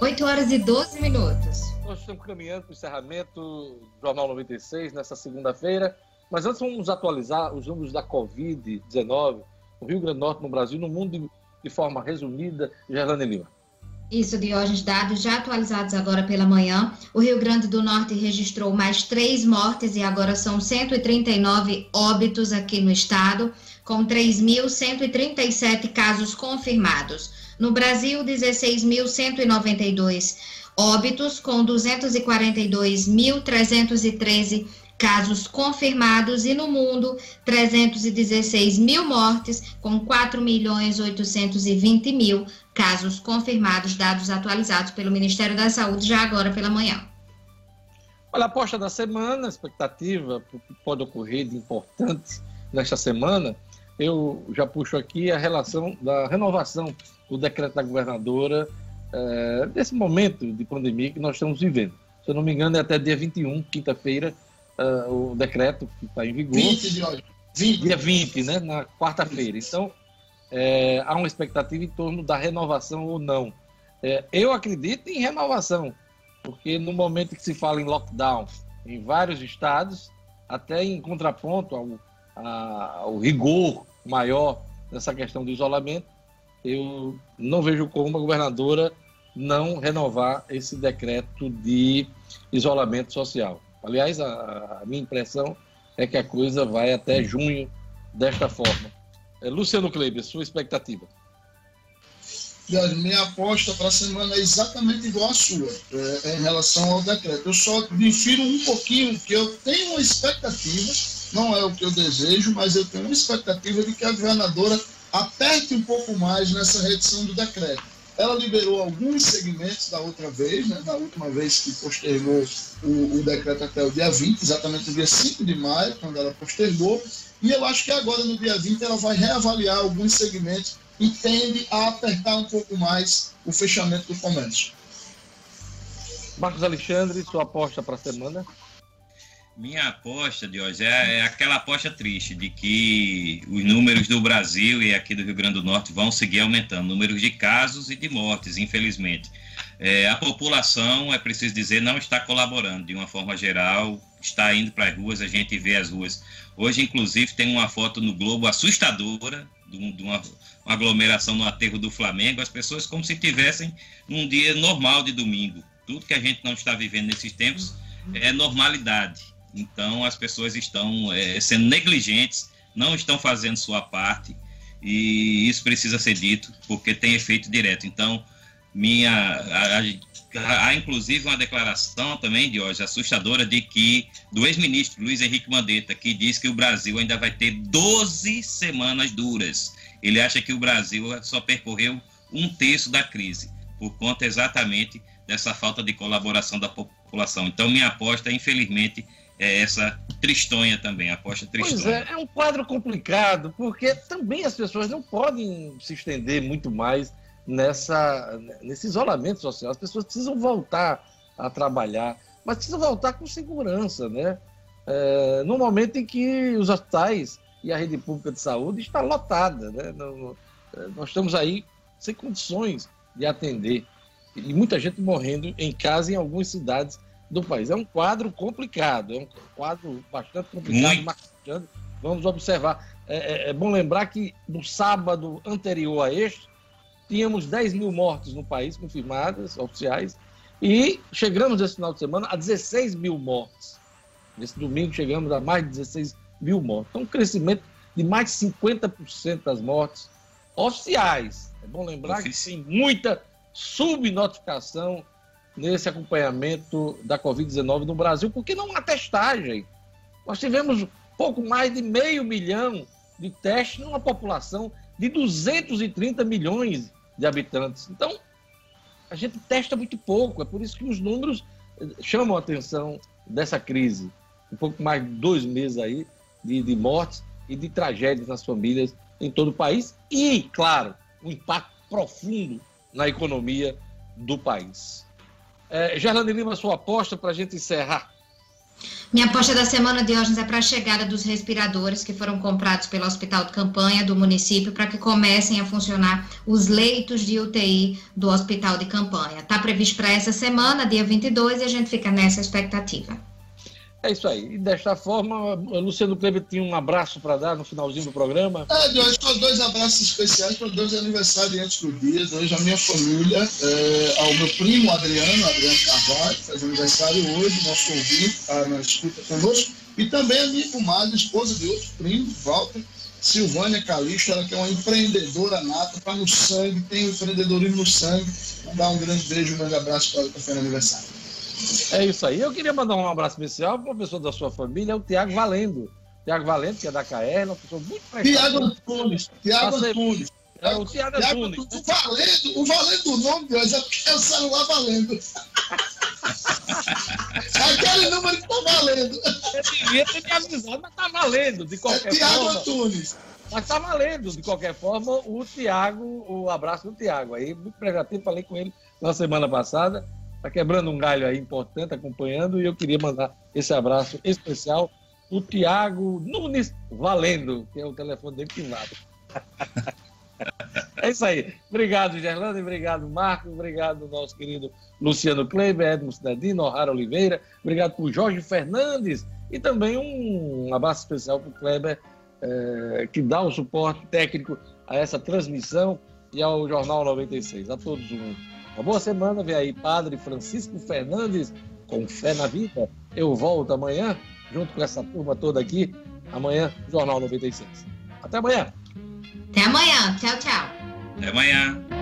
C: 8 horas e 12 minutos.
A: Nós estamos caminhando para o encerramento do Jornal 96 nessa segunda-feira. Mas antes vamos atualizar os números da Covid-19 no Rio Grande do Norte, no Brasil, no mundo de, de forma resumida. Gerlane Lima.
C: Isso, Diógenes, dados já atualizados agora pela manhã. O Rio Grande do Norte registrou mais três mortes e agora são 139 óbitos aqui no estado, com 3.137 casos confirmados. No Brasil, 16.192 óbitos, com 242.313 casos confirmados e no mundo 316 mil mortes, com 4 milhões 820 mil casos confirmados, dados atualizados pelo Ministério da Saúde já agora pela manhã.
A: Olha, a aposta da semana, a expectativa que pode ocorrer de importante nesta semana, eu já puxo aqui a relação da renovação do decreto da governadora é, desse momento de pandemia que nós estamos vivendo. Se eu não me engano, é até dia 21, quinta-feira, uh, o decreto que está em vigor.
D: 20 de hoje. 20.
A: Dia 20, né? Na quarta-feira. Então, é, há uma expectativa em torno da renovação ou não. É, eu acredito em renovação, porque no momento que se fala em lockdown em vários estados, até em contraponto ao, a, ao rigor maior nessa questão do isolamento, eu não vejo como a governadora não renovar esse decreto de isolamento social. Aliás, a, a minha impressão é que a coisa vai até junho desta forma. É, Luciano Kleber, sua expectativa?
D: minha aposta para a semana é exatamente igual à sua, é, em relação ao decreto. Eu só difiro um pouquinho, que eu tenho uma expectativa, não é o que eu desejo, mas eu tenho uma expectativa de que a governadora aperte um pouco mais nessa redução do decreto. Ela liberou alguns segmentos da outra vez, né, da última vez que postergou o, o, decreto até o dia 20, exatamente o dia 5 de maio, quando ela postergou. E eu acho que agora, no dia 20, ela vai reavaliar alguns segmentos e tende a apertar um pouco mais o fechamento do comércio.
A: Marcos Alexandre, sua aposta para a semana?
B: Minha aposta, Dios, é, é aquela aposta triste de que os números do Brasil e aqui do Rio Grande do Norte vão seguir aumentando, números de casos e de mortes, infelizmente. É, a população, é preciso dizer, não está colaborando de uma forma geral, está indo para as ruas, a gente vê as ruas. Hoje, inclusive, tem uma foto no Globo assustadora de, uma, uma aglomeração no aterro do Flamengo, as pessoas como se tivessem num dia normal de domingo. Tudo que a gente não está vivendo nesses tempos é normalidade. Então, as pessoas estão é, sendo negligentes, não estão fazendo sua parte, e isso precisa ser dito, porque tem efeito direto. Então, minha. A, a, há inclusive uma declaração também de hoje assustadora de que do ex-ministro Luiz Henrique Mandetta, que diz que o Brasil ainda vai ter 12 semanas duras. Ele acha que o Brasil só percorreu um terço da crise, por conta exatamente dessa falta de colaboração da população. Então, minha aposta, infelizmente, é essa tristonha também, aposta tristonha.
A: Pois é, é um quadro complicado, porque também as pessoas não podem se estender muito mais nessa, nesse isolamento social. As pessoas precisam voltar a trabalhar, mas precisam voltar com segurança, né? É, no momento em que os hospitais e a rede pública de saúde está lotada, né? nós estamos aí sem condições de atender e muita gente morrendo em casa em algumas cidades do país. É um quadro complicado, é um quadro bastante complicado, marcando. Vamos observar. É, é, é, bom lembrar que no sábado anterior a este, tínhamos 10 mil mortes no país, confirmadas, oficiais, e chegamos esse final de semana a 16 mil mortes. Nesse domingo chegamos a mais de 16 mil mortes. Então, um crescimento de mais de 50% das mortes oficiais. É bom lembrar que tem muita subnotificação nesse acompanhamento da Covid-19 no Brasil, porque não há testagem. Nós tivemos pouco mais de meio milhão de testes numa população de 230 milhões de habitantes. Então, a gente testa muito pouco, é por isso que os números eh, chamam a atenção dessa crise. Um pouco mais de dois meses aí de, de mortes e de tragédias nas famílias em todo o país e, claro, um impacto profundo na economia do país. É, Gerlane Lima, sua aposta para a gente encerrar.
C: Minha aposta da semana de hoje é para a chegada dos respiradores que foram comprados pelo Hospital de Campanha do município para que comecem a funcionar os leitos de UTI do Hospital de Campanha. Está previsto para essa semana, dia 22, e a gente fica nessa expectativa.
A: É isso aí. E desta forma, Luciano Kleber tinha um abraço para dar no finalzinho do programa.
D: É, são dois abraços especiais para dois aniversariantes do dia. Hoje a minha família, é, ao meu primo Adriano, Adriano Carvalho, faz aniversário hoje, nosso ouvinte, está na escuta conosco. E também a minha comadre, esposa de outro primo, Walter, Silvânia Calixto, ela que é uma empreendedora nata, está no sangue, tem o empreendedorismo no sangue. Vou dar um grande beijo, um grande abraço para ela que fez aniversário.
A: É isso aí. Eu queria mandar um abraço especial para uma pessoa da sua família, o Tiago Valendo. Tiago Valendo, que é da KR, uma pessoa muito
D: Tiago Antunes. Tiago Antunes.
A: É o Tiago Antunes.
D: O Valendo, o Valendo do nome, Deus, é porque é o celular valendo. Aquele número que tá valendo.
A: Eu devia ter me avisado, mas tá valendo, de qualquer é
D: Tiago
A: forma.
D: Antunes.
A: Mas tá valendo, de qualquer forma, o Tiago, o abraço do Tiago. Aí, muito prestativo, falei com ele na semana passada. Está quebrando um galho aí importante, acompanhando, e eu queria mandar esse abraço especial o Tiago Nunes Valendo, que é o telefone dele privado. é isso aí. Obrigado, Gerlando, obrigado, Marcos, obrigado, nosso querido Luciano Kleiber, Edmo Cidadino, O'Hara Oliveira, obrigado por Jorge Fernandes e também um abraço especial para o Kleber, eh, que dá o suporte técnico a essa transmissão e ao Jornal 96. A todos um uma boa semana, vem aí Padre Francisco Fernandes, com fé na vida. Eu volto amanhã, junto com essa turma toda aqui, amanhã, Jornal 96. Até amanhã.
C: Até amanhã. Tchau, tchau.
B: Até amanhã.